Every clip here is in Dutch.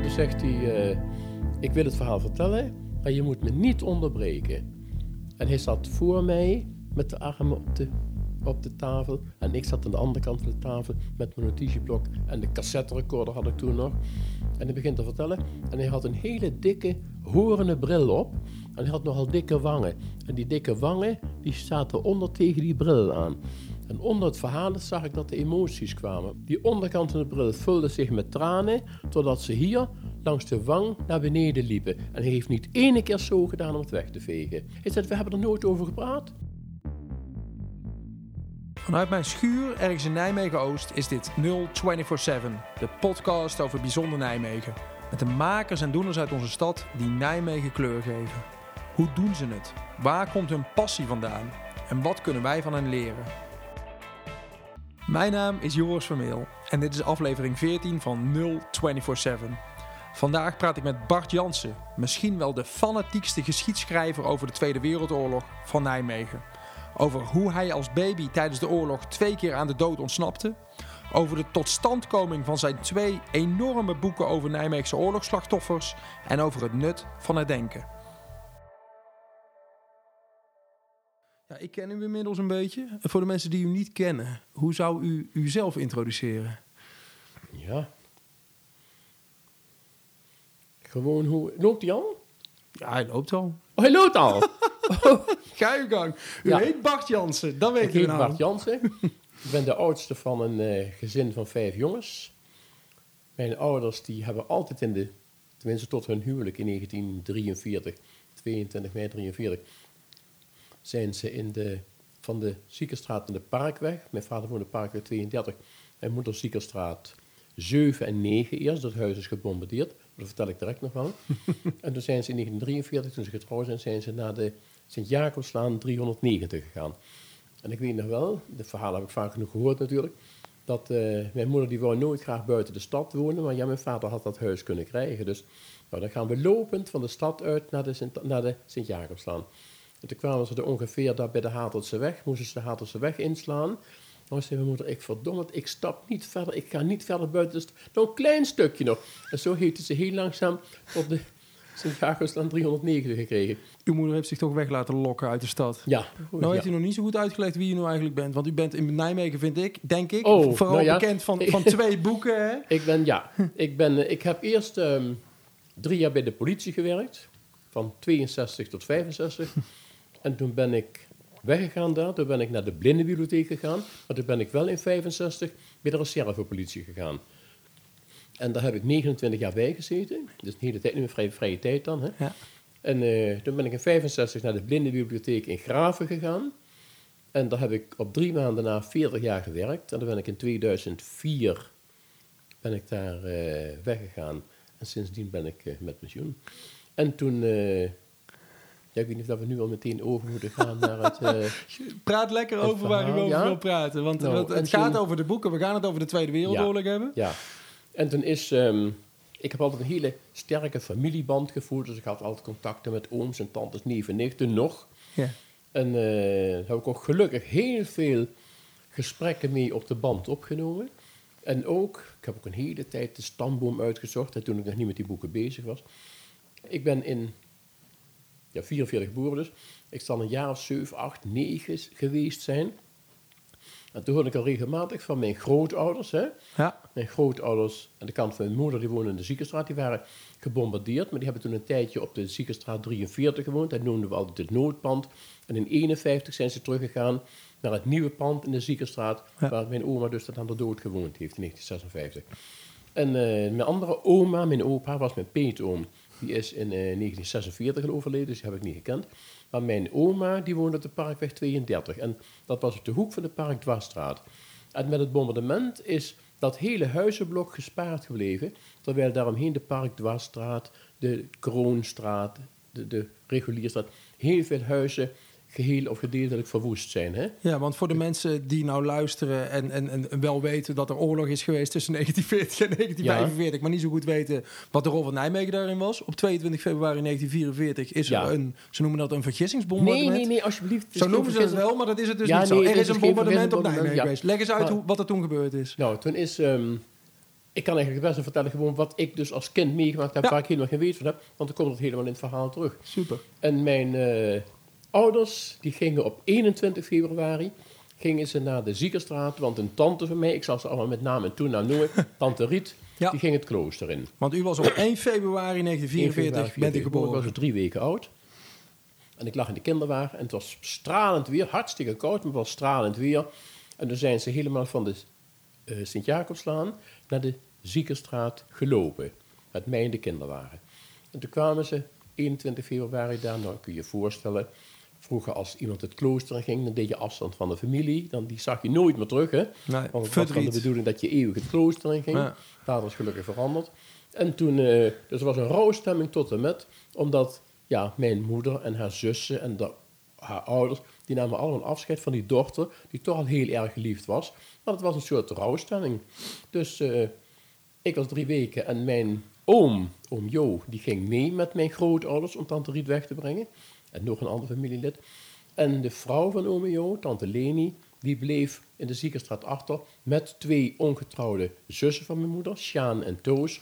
En toen zegt hij, eh, ik wil het verhaal vertellen, maar je moet me niet onderbreken. En hij zat voor mij met de armen op de, op de tafel. En ik zat aan de andere kant van de tafel met mijn notitieblok. En de cassette recorder had ik toen nog. En hij begint te vertellen. En hij had een hele dikke horende bril op. En hij had nogal dikke wangen. En die dikke wangen, die zaten onder tegen die bril aan. En onder het verhaal zag ik dat de emoties kwamen. Die onderkant van de bril vulde zich met tranen, totdat ze hier langs de wang naar beneden liepen. En heeft niet ene keer zo gedaan om het weg te vegen. Hij zei, we hebben er nooit over gepraat. Vanuit mijn schuur ergens in Nijmegen-Oost is dit 0247, de podcast over bijzonder Nijmegen. Met de makers en doeners uit onze stad die Nijmegen kleur geven. Hoe doen ze het? Waar komt hun passie vandaan? En wat kunnen wij van hen leren? Mijn naam is Joris Vermeel en dit is aflevering 14 van 0247. Vandaag praat ik met Bart Jansen, misschien wel de fanatiekste geschiedschrijver over de Tweede Wereldoorlog van Nijmegen. Over hoe hij als baby tijdens de oorlog twee keer aan de dood ontsnapte. Over de totstandkoming van zijn twee enorme boeken over Nijmeegse oorlogsslachtoffers. En over het nut van het denken. Ja, ik ken u inmiddels een beetje. Voor de mensen die u niet kennen, hoe zou u uzelf introduceren? Ja. Gewoon hoe... Loopt hij al? Ja, hij loopt al. Oh, hij loopt al! Ga uw gang. U Ja. heet Bart Jansen, dat ik weet u heet nou. Bart Jansen. ik ben de oudste van een eh, gezin van vijf jongens. Mijn ouders die hebben altijd in de... Tenminste tot hun huwelijk in 1943, 22 mei 43... zijn ze in de, van de Ziekenstraat naar de Parkweg. Mijn vader woonde Parkweg 32. Mijn moeder Ziekenstraat 7 en 9 eerst. Dat huis is gebombardeerd. Dat vertel ik direct nog wel. en toen zijn ze in 1943, toen ze getrouwd zijn, zijn ze naar de Sint-Jacobslaan 390 gegaan. En ik weet nog wel, dit verhaal heb ik vaak genoeg gehoord natuurlijk, dat eh, mijn moeder die wou nooit graag buiten de stad wonen, maar ja, mijn vader had dat huis kunnen krijgen. Dus nou, dan gaan we lopend van de stad uit naar de Sint- naar de Sint-Jacobslaan. En toen kwamen ze er ongeveer daar bij de Hatelse weg, moesten ze de Hatelse weg inslaan. Nou zei mijn moeder, ik verdomme het, ik stap niet verder, ik ga niet verder buiten stad. Nou, een klein stukje nog. En zo heeft ze heel langzaam op de Sint-Jacobslaan 390 gekregen. Uw moeder heeft zich toch weg laten lokken uit de stad. Ja. Nou ja. heeft u nog niet zo goed uitgelegd wie u nou eigenlijk bent. Want u bent in Nijmegen, vind ik, denk ik, Oh, vooral nou ja. bekend van, van twee boeken. Hè? Ik ben, ja, ik, ben, eh, ik heb eerst ehm, drie jaar bij de politie gewerkt, van 62 tot 65. En toen ben ik weggegaan daar, toen ben ik naar de blindenbibliotheek gegaan, maar toen ben ik wel in 65 bij de reservepolitie gegaan. En daar heb ik 29 jaar bij gezeten, dus een hele tijd, nu een vrije, vrije tijd dan. Hè. Ja. En eh, toen ben ik in 65 naar de blindenbibliotheek in Graven gegaan. En daar heb ik op drie maanden na 40 jaar gewerkt. En dan ben ik in 2004 ben ik daar eh, weggegaan. En sindsdien ben ik eh, met pensioen. En toen... ja, ik weet niet of we nu al meteen over moeten gaan naar het... eh, Praat lekker Het over waar u over ja? wil praten. Want Nou, het en gaat toen- over de boeken. We gaan het over de Tweede Wereldoorlog hebben. Ja. En toen is... ehm, ik heb altijd een hele sterke familieband gevoerd. Dus ik had altijd contacten met ooms en tantes, neven, nichten nog. Ja. En daar heb ik ook gelukkig heel veel gesprekken mee op de band opgenomen. En ook, ik heb ook een hele tijd de stamboom uitgezocht, hè, toen ik nog niet met die boeken bezig was. Ik ben in ja, 44 geboren dus. Ik zal een jaar of 7, 8, 9 geweest zijn. En toen hoorde ik al regelmatig van mijn grootouders. Hè. Ja. Mijn grootouders aan de kant van mijn moeder, die woonden in de Ziekenstraat, die waren gebombardeerd. Maar die hebben toen een tijdje op de Ziekenstraat 43 gewoond. Dat noemden we altijd het noodpand. En in 51 zijn ze teruggegaan naar het nieuwe pand in de Ziekenstraat, Ja. waar mijn oma dus tot aan de dood gewoond heeft in 1956. En eh, mijn andere oma, mijn opa, was mijn peetoom. Die is in eh, 1946 al overleden, dus die heb ik niet gekend. Maar mijn oma, die woonde op de Parkweg 32. En dat was op de hoek van de Parkdwarsstraat. En met het bombardement is dat hele huizenblok gespaard gebleven. Terwijl daaromheen de Parkdwarsstraat, de Kroonstraat, de, de Regulierstraat, heel veel huizen geheel of gedeeltelijk verwoest zijn. Hè? ja, want voor de mensen die nou luisteren en, en, en wel weten dat er oorlog is geweest tussen 1940 en 1945, maar niet zo goed weten wat de rol van Nijmegen daarin was. Op 22 februari 1944 is er een, ze noemen dat een Nee, vergissingsbombardement. nee, nee, alsjeblieft. Het is Zo noemen ze het wel, maar dat is het dus Ja, niet zo. nee, Er is is een geen bombardement op Nijmegen ja. geweest. Leg eens uit Maar- hoe, wat er toen gebeurd is. Nou, toen is... ehm, ik kan eigenlijk best wel vertellen gewoon wat ik dus als kind meegemaakt heb, Ja. waar ik helemaal geen weet van heb, want dan komt het helemaal in het verhaal terug. Super. En mijn eh, ouders, die gingen op 21 februari, gingen ze naar de Ziekerstraat, want een tante van mij, ik zal ze allemaal met naam en toenaam noemen, tante Riet, Ja. die ging het klooster in. Want u was op 1 februari 1944 bent u Ik was geboren. drie weken oud. En ik lag in de kinderwagen en het was stralend weer, hartstikke koud, maar het was stralend weer. En toen zijn ze helemaal van de eh, Sint-Jacobslaan naar de Ziekerstraat gelopen. Met mij in de kinderwagen. En toen kwamen ze 21 februari daar, nou kun je je voorstellen. Vroeger als iemand het klooster in ging, dan deed je afstand van de familie. Dan die zag je nooit meer terug, hè. Nee, Want het was van de bedoeling dat je eeuwig het klooster in ging. Ja. Later is gelukkig veranderd. En toen, eh, dus er was een rouwstemming tot en met, omdat ja, mijn moeder en haar zussen en de, haar ouders, die namen allemaal afscheid van die dochter, die toch al heel erg geliefd was. Maar het was een soort rouwstemming. Dus eh, ik was drie weken en mijn oom, oom Jo, die ging mee met mijn grootouders om tante Riet weg te brengen. En nog een ander familielid. En de vrouw van oom Jo, tante Leni, die bleef in de ziekenstraat achter met twee ongetrouwde zussen van mijn moeder, Sjaan en Toos.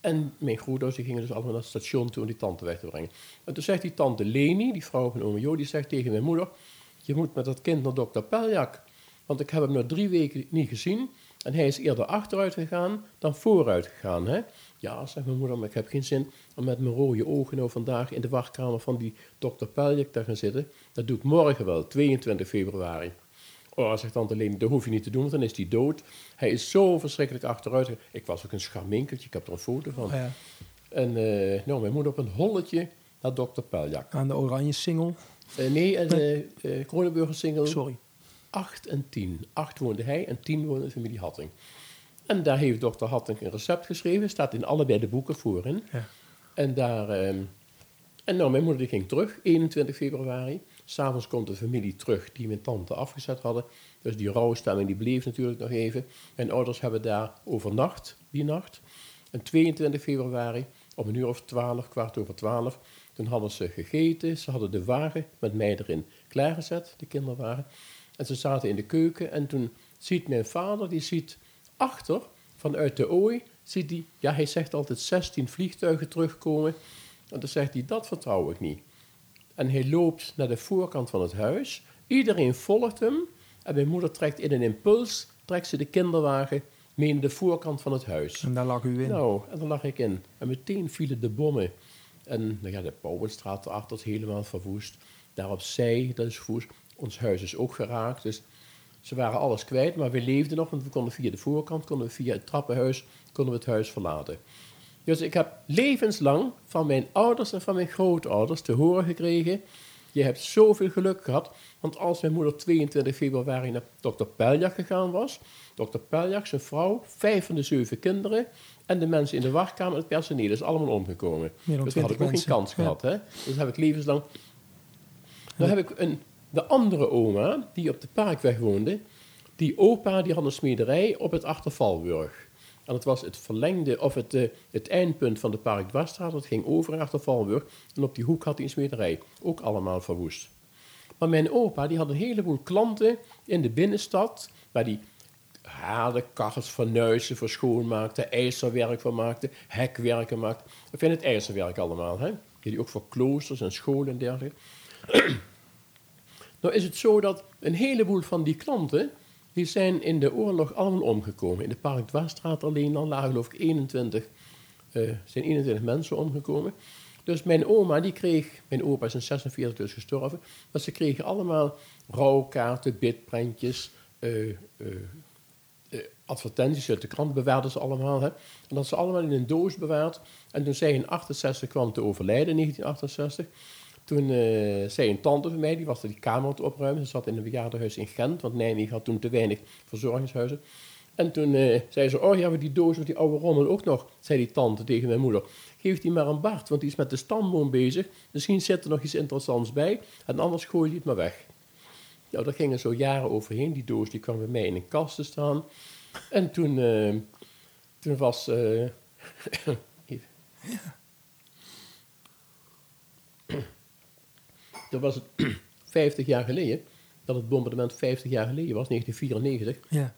En mijn grootouders gingen dus allemaal naar het station toe om die tante weg te brengen. En toen zegt die tante Leni, die vrouw van oom Jo, die zegt tegen mijn moeder... Je moet met dat kind naar dokter Peljak. Want ik heb hem nog drie weken niet gezien. En hij is eerder achteruit gegaan dan vooruit gegaan. Hè? Ja, zegt mijn moeder, maar ik heb geen zin om met mijn rode ogen nou vandaag in de wachtkamer van die dokter Peljak te gaan zitten. Dat doe ik morgen wel, 22 februari. Oh, zegt tante Leni, dat hoef je niet te doen, want dan is hij dood. Hij is zo verschrikkelijk achteruit. Ik was ook een scharminkeltje, ik heb er een foto van. Ja, En eh, nou, mijn moeder op een holletje naar dokter Peljak. aan de oranje single. Eh, nee, en de uh, Kronenburger single Sorry. 8 en 10. 8 woonde hij en 10 woonde de familie Hatting. En daar heeft dokter Hatting een recept geschreven. Staat in allebei de boeken voorin. Ja. En daar... ehm, en nou, mijn moeder die ging terug, 21 februari. S'avonds komt de familie terug die mijn tante afgezet hadden. Dus die rouwstemming die bleef natuurlijk nog even. Mijn ouders hebben daar overnacht, die nacht. En 22 februari, om een uur of 12, kwart over 12... toen hadden ze gegeten. Ze hadden de wagen met mij erin klaargezet, de kinderwagen. En ze zaten in de keuken en toen ziet mijn vader, die ziet achter, vanuit de ooi, ziet hij, ja hij zegt altijd 16 vliegtuigen terugkomen. En dan zegt hij, dat vertrouw ik niet. En hij loopt naar de voorkant van het huis. Iedereen volgt hem. En mijn moeder trekt in een impuls, trekt ze de kinderwagen mee naar de voorkant van het huis. En daar lag u in. Nou, en daar lag ik in. En meteen vielen de bommen. En nou ja, de Pauwenstraat erachter is helemaal verwoest. Daar opzij, dat is verwoest. Ons huis is ook geraakt. Dus ze waren alles kwijt, maar we leefden nog. Want we konden via de voorkant, konden we via het trappenhuis, konden we het huis verlaten. Dus ik heb levenslang van mijn ouders en van mijn grootouders te horen gekregen... Je hebt zoveel geluk gehad, want als mijn moeder 22 februari naar dokter Peljak gegaan was, dokter Peljak, zijn vrouw, vijf van de zeven kinderen en de mensen in de wachtkamer, het personeel, is allemaal omgekomen. Dus dan had 20 ik ook geen kans Ja. gehad. Hè? Dus heb ik levenslang... Dan heb ik een, de andere oma, die op de Parkweg woonde, die opa die had een smederij op het Achtervalburg. En het was het verlengde, of het, eh, het eindpunt van de Parkdwarsstraat. Dat ging over Achtervalburg. En op die hoek had hij een smederij. Ook allemaal verwoest. Maar mijn opa die had een heleboel klanten in de binnenstad. Waar die haardenkachels, fornuizen voor schoonmaakte, ijzerwerk van maakte, hekwerken maakte. Ik vind het ijzerwerk allemaal. Hè? Die ook voor kloosters en scholen en dergelijke. Nou is het zo dat een heleboel van die klanten, die zijn in de oorlog allemaal omgekomen. In de Parkdwarsstraat alleen al lagen geloof ik 21, eh, zijn 21 mensen omgekomen. Dus mijn oma, die kreeg, mijn opa is in 46 dus gestorven, maar ze kregen allemaal rouwkaarten, bidprentjes, eh, eh, advertenties uit de krant bewaarden ze allemaal. Hè? En dat ze allemaal in een doos bewaard. En toen zij in 68 kwam te overlijden, in 1968, toen eh, zei een tante van mij, die was er die kamer aan het opruimen. Ze zat in een bejaardenhuis in Gent, want Nijmegen had toen te weinig verzorgingshuizen. En toen eh, zei ze, oh ja, we die doos met die oude rommel ook nog, zei die tante tegen mijn moeder. Geef die maar aan Bart, want die is met de stamboom bezig. Misschien zit er nog iets interessants bij, en anders gooi je het maar weg. Nou, daar gingen zo jaren overheen. Die doos die kwam bij mij in een kast te staan. En toen, eh, toen was... even. Toen was het 50 jaar geleden, dat het bombardement 50 jaar geleden was, 1994. Ja.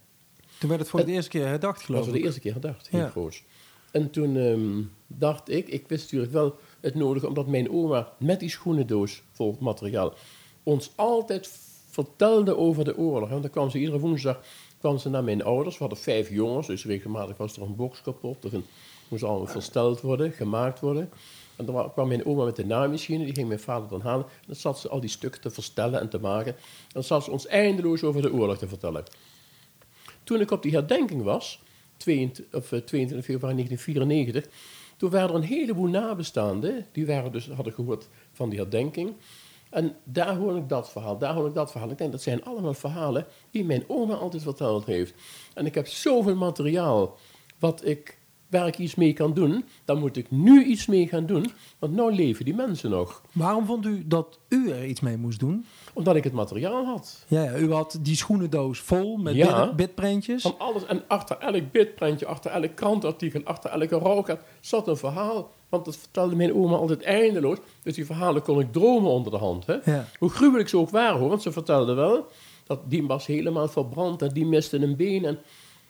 Toen werd het voor de eerste keer herdacht, Dat geloof was ik. voor de eerste keer gedacht, heel Ja. groot. En toen ehm, dacht ik, ik wist natuurlijk wel het nodige, omdat mijn oma met die schoenendoos vol materiaal ons altijd vertelde over de oorlog. En dan kwam ze iedere woensdag kwam ze naar mijn ouders. We hadden vijf jongens, dus regelmatig was er een box kapot. Een, moest allemaal versteld worden, gemaakt worden. En dan wa- kwam mijn oma met de naaimachine, die ging mijn vader dan halen. En dan zat ze al die stukken te verstellen en te maken. En dan zat ze ons eindeloos over de oorlog te vertellen. Toen ik op die herdenking was, 22, of, eh, 22 februari 1994, toen waren er een heleboel nabestaanden, die waren dus, hadden gehoord van die herdenking. En daar hoor ik dat verhaal, daar hoor ik dat verhaal. Ik denk, dat zijn allemaal verhalen die mijn oma altijd verteld heeft. En ik heb zoveel materiaal wat ik, waar ik iets mee kan doen. Dan moet ik nu iets mee gaan doen, want nu leven die mensen nog. Waarom vond u dat u er iets mee moest doen? Omdat ik het materiaal had. Ja, ja, u had die schoenendoos vol met Ja. Van alles. En achter elk bitprintje, achter elk krantartikel, achter elke rouwkaart zat een verhaal. Want dat vertelde mijn oma altijd eindeloos. Dus die verhalen kon ik dromen onder de hand. Hè? Ja. Hoe gruwelijk ze ook waren hoor. Want ze vertelde wel dat die was helemaal verbrand en die miste een been. En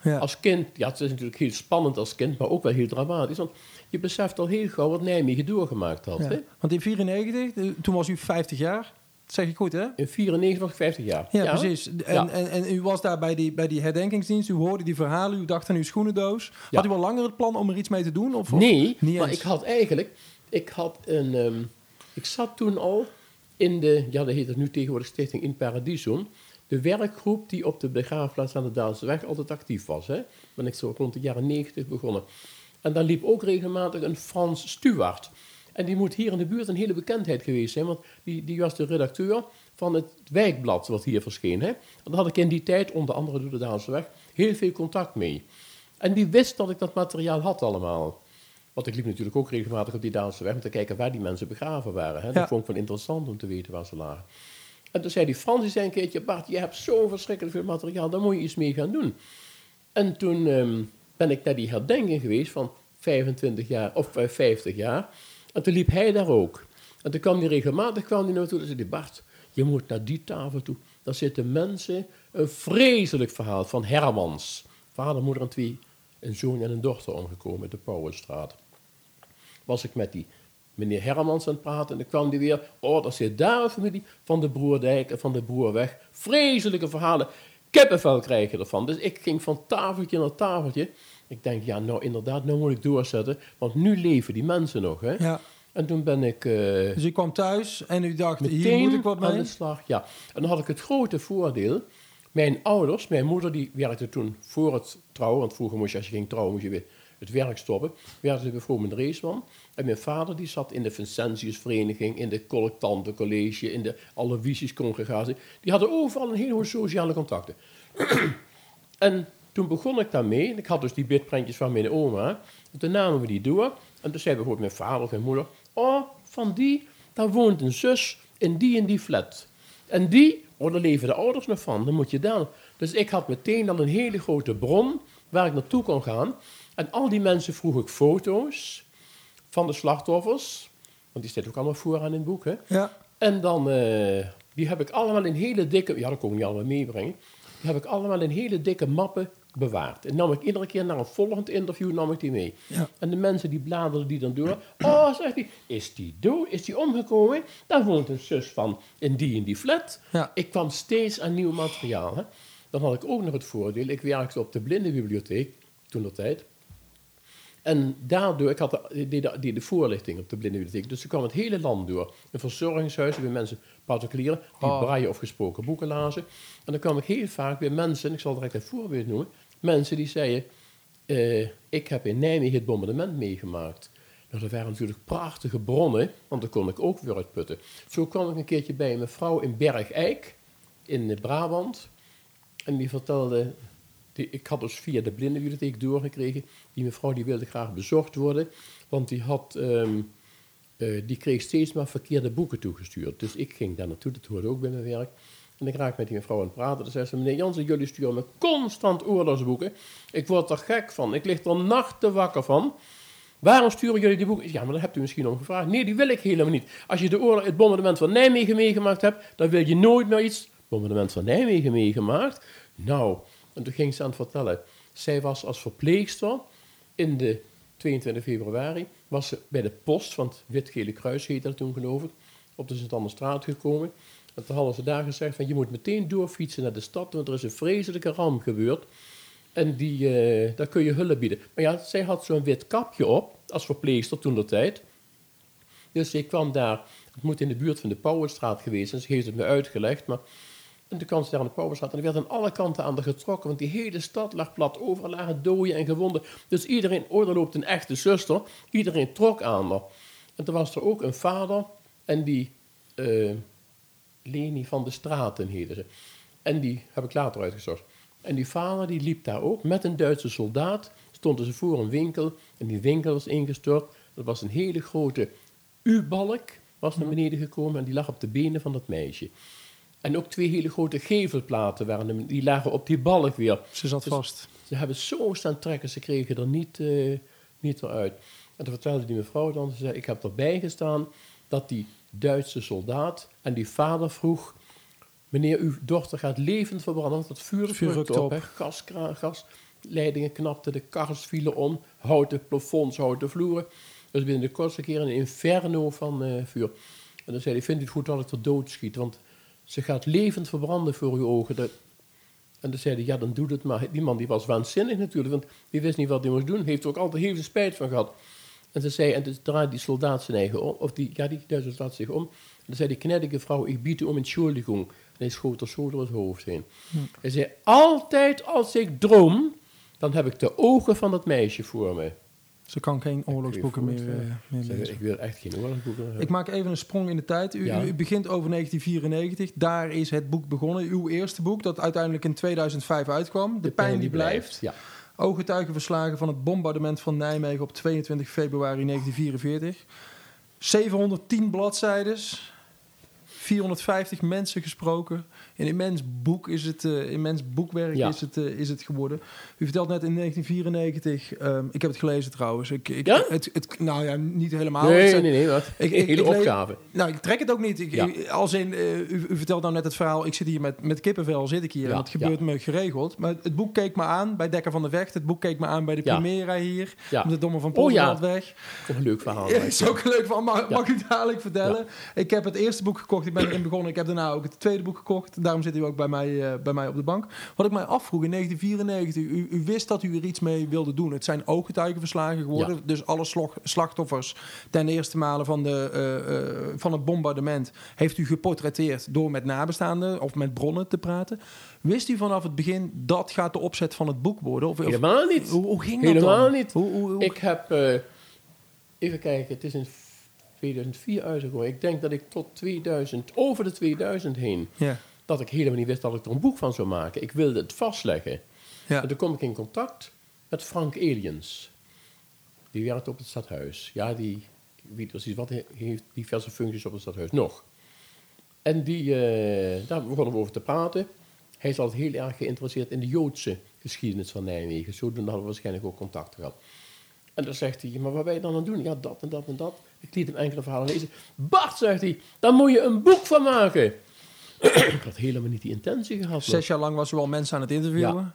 Ja. als kind, ja het is natuurlijk heel spannend als kind, maar ook wel heel dramatisch. Want je beseft al heel gauw wat Nijmegen doorgemaakt had. Ja. Hè? Want in 94, eh, toen was u 50 jaar. Dat zeg ik goed, hè? In 94 was ik 50 jaar. Ja, precies. En, Ja. En, en u was daar bij die, bij die herdenkingsdienst. U hoorde die verhalen. U dacht aan uw schoenendoos. Had u al langer het plan om er iets mee te doen? Of, of- Nee, maar ik had eigenlijk... Ik had een... ehm, ik zat toen al in de... Ja, dat heet het nu tegenwoordig Stichting In Paradiso. De werkgroep die op de begraafplaats aan de Daalseweg altijd actief was. Hè. Ben ik zo rond de jaren 90 begonnen. En daar liep ook regelmatig een Frans Stuart. En die moet hier in de buurt een hele bekendheid geweest zijn. Want die, die was de redacteur van het wijkblad wat hier verscheen. Hè. En daar had ik in die tijd, onder andere door de Daalseweg, heel veel contact mee. En die wist dat ik dat materiaal had allemaal. Want ik liep natuurlijk ook regelmatig op die Daalse weg om te kijken waar die mensen begraven waren. Hè. Dat Ja. vond ik wel interessant om te weten waar ze lagen. En toen zei die die zei een keertje, Bart, je hebt zo verschrikkelijk veel materiaal, daar moet je iets mee gaan doen. En toen ehm, ben ik naar die herdenking geweest van 25 jaar, of eh, 50 jaar. En toen liep hij daar ook. En toen kwam hij regelmatig kwam hij naar me toe en zei hij, Bart, je moet naar die tafel toe. Daar zitten mensen, een vreselijk verhaal van Hermans. Vader, moeder en twee, een zoon en een dochter omgekomen in de Pauwenstraat was ik met die meneer Hermans aan het praten. En dan kwam die weer. Oh, dat zit daar een familie van de Broerdijk en van de Broerweg. Vreselijke verhalen. Kippenvel krijg je ervan. Dus ik ging van tafeltje naar tafeltje. Ik denk, ja, nou inderdaad, nou moet ik doorzetten. Want nu leven die mensen nog. Hè? Ja. En toen ben ik eh, Dus u kwam thuis en u dacht, hier moet ik wat aan mee. de slag. Ja. En dan had ik het grote voordeel. Mijn ouders, mijn moeder die werkte toen voor het trouwen. Want vroeger moest je, als je ging trouwen, moest je weer het werk stoppen. Werkte bij Vroom en Reesman. En mijn vader die zat in de Vincentiusvereniging, in de collectantencollege, in de Aloysius-congregatie. Die hadden overal een heleboel sociale contacten. en toen begon ik daarmee. En ik had dus die bitprintjes van mijn oma. En toen namen we die door. En toen zei bijvoorbeeld mijn vader of mijn moeder... Oh, van die, daar woont een zus in die en die flat. En die, oh, daar leven de ouders nog van. Dan moet je dan... Dus ik had meteen al een hele grote bron waar ik naartoe kon gaan. En al die mensen vroeg ik foto's van de slachtoffers. Want die staat ook allemaal vooraan in het boek, hè. Ja. En dan, eh, die heb ik allemaal in hele dikke, ja dat kon ik niet allemaal meebrengen. Die heb ik allemaal in hele dikke mappen bewaard. En nam ik iedere keer naar een volgend interview nam ik die mee. Ja. En de mensen die bladerden die dan door. Oh, zegt hij, is die dood? Is die omgekomen? Daar woont een zus van in die en die flat. Ja. Ik kwam steeds aan nieuw materiaal. Hè. Dan had ik ook nog het voordeel, ik werkte op de blindenbibliotheek, toen de tijd. En daardoor, ik had de, deed de, deed de voorlichting op de blindenbibliotheek, dus ik kwam het hele land door. In verzorgingshuizen, bij mensen, particulieren, die Oh. braaien of gesproken boeken lazen. En dan kwam ik heel vaak bij mensen, ik zal direct een voorbeeld noemen, mensen die zeiden, eh, ik heb in Nijmegen het bombardement meegemaakt. Nou, dat waren natuurlijk prachtige bronnen, want daar kon ik ook weer uit putten. Zo kwam ik een keertje bij een mevrouw in Bergijk, in Brabant. En die vertelde, ik had dus via de blindenbibliotheek doorgekregen, die mevrouw die wilde graag bezocht worden, want die, had, ehm, eh, die kreeg steeds maar verkeerde boeken toegestuurd. Dus ik ging daar naartoe, dat hoorde ook bij mijn werk. En ik raak met die mevrouw aan het praten. Dan zei ze, meneer Jansen, jullie sturen me constant oorlogsboeken. Ik word er gek van. Ik lig er nachten wakker van. Waarom sturen jullie die boeken? Ja, maar daar hebt u misschien om gevraagd. Nee, die wil ik helemaal niet. Als je de oorlog, het bombardement van Nijmegen meegemaakt hebt, dan wil je nooit meer iets. Bombardement van Nijmegen meegemaakt? Nou, En toen ging ze aan het vertellen. Zij was als verpleegster in de 22 februari, was ze bij de post, want Wit-Gele Kruis heette dat toen geloof ik, op de Sint-Anne-straat gekomen. En toen hadden ze daar gezegd van je moet meteen doorfietsen naar de stad, want er is een vreselijke ramp gebeurd. En die, eh, daar kun je hulp bieden. Maar ja, zij had zo'n wit kapje op, als verpleegster toen de tijd. Dus ik kwam daar, het moet in de buurt van de Pauwenstraat geweest zijn, ze heeft het me uitgelegd, maar... En kwam ze daar aan de Pauwenstraat en er werd aan alle kanten aan de getrokken, want die hele stad lag plat, overal lagen doden en gewonden. Dus iedereen, oh, er loopt een echte zuster, iedereen trok aan haar. En toen was er ook een vader, en die, eh, Leni van de Straten heette ze. En die heb ik later uitgezocht. En die vader die liep daar ook met een Duitse soldaat. Stonden ze voor een winkel en die winkel was ingestort. Dat was een hele grote U-balk, was naar beneden gekomen en die lag op de benen van dat meisje. En ook twee hele grote gevelplaten waren, die lagen op die balk weer. Ze zat Dus- vast. Ze hebben zo staan trekken, ze kregen er niet, eh, niet eruit. En toen vertelde die mevrouw dan, ze zei, ik heb erbij gestaan dat die Duitse soldaat en die vader vroeg, meneer, uw dochter gaat levend verbranden, want het vuur, Vuur rukt op. op. hè. Gaskra- gasleidingen knapten, de kars vielen om, houten plafonds, houten vloeren. Dus binnen de kortste keer een inferno van eh, vuur. En dan zei hij, vindt u het goed dat ik er doodschiet, want ze gaat levend verbranden voor uw ogen. Dat, en dan zei hij, ja, dan doe het maar. Die man die was waanzinnig natuurlijk, want die wist niet wat hij moest doen. Heeft er ook altijd heel veel spijt van gehad. En ze zei, en toen draaide die soldaat zijn eigen om, of die, ja, die Duitse soldaat zich om. En dan zei die kneddige vrouw, ik bied u om entschuldigung. En hij schoot er zo door het hoofd heen. Hij zei, altijd als ik droom, dan heb ik de ogen van dat meisje voor me. Ze kan geen oorlogsboeken meer, eh, Zeg, lezen. ik wil echt geen oorlogsboeken hebben. Ik maak even een sprong in de tijd. U, Ja. u begint over 1994. Daar is het boek begonnen. Uw eerste boek, dat uiteindelijk in 2005 uitkwam. De, pijn, die blijft. Ja. Ooggetuigenverslagen van het bombardement van Nijmegen op 22 februari 1944. 710 bladzijdes. 450 mensen gesproken. Een immens boek is het, eh, immens boekwerk Ja. is, het, eh, is het geworden. U vertelt net in 1994, ehm, ik heb het gelezen trouwens. Ik, ik, Ja? het, het, nou ja, niet helemaal. Nee, nee, nee, wat. Ik- ik- hele opgave. nou, ik trek het ook niet. Ik, Ja. als in, eh, u, u vertelt nou net het verhaal. Ik zit hier met, met kippenvel, zit ik hier. En het gebeurt me geregeld. Maar het boek keek me aan bij Dekker van de Vecht. Het boek keek me aan bij de. Primera hier. Ja. Op de Domme van Oh, ja. Een leuk verhaal. Ja, is ook leuk van. Mag, mag u dadelijk vertellen? Ik heb het eerste boek gekocht. Ik ben erin begonnen. Ik heb daarna ook het tweede boek gekocht. Daarom zit u ook bij mij, eh, bij mij op de bank. Wat ik mij afvroeg in 1994. U, u wist dat u er iets mee wilde doen. Het zijn ooggetuigenverslagen geworden. Ja. Dus alle slog- slachtoffers ten eerste male van, de, eh, eh, van het bombardement... heeft u geportretteerd door met nabestaanden of met bronnen te praten. Wist u vanaf het begin dat gaat de opzet van het boek worden? Of, of- Helemaal niet. hoe, hoe ging dat Helemaal niet. Hoe, hoe, hoe- Ik heb, even kijken, het is in 2004 uitgekomen. Ik denk dat ik tot 2000, over de 2000 heen, ja. dat ik helemaal niet wist dat ik er een boek van zou maken. Ik wilde het vastleggen. Ja. En toen kom ik in contact met Frank Eliens. Die werkt op het stadhuis. Ja, die, ik weet precies wat, hij heeft diverse functies op het stadhuis nog. En die, eh, daar begonnen we over te praten. Hij is altijd heel erg geïnteresseerd in de Joodse geschiedenis van Nijmegen. Zodoende hadden we waarschijnlijk ook contact gehad. En dan zegt hij, maar wat ben je dan aan het doen? Ja, dat en dat en dat. Ik liet hem enkele verhalen lezen. Bart, zegt hij, daar moet je een boek van maken. ik had helemaal niet die intentie gehad. Zes jaar lang was u al mensen aan het interviewen. Ja.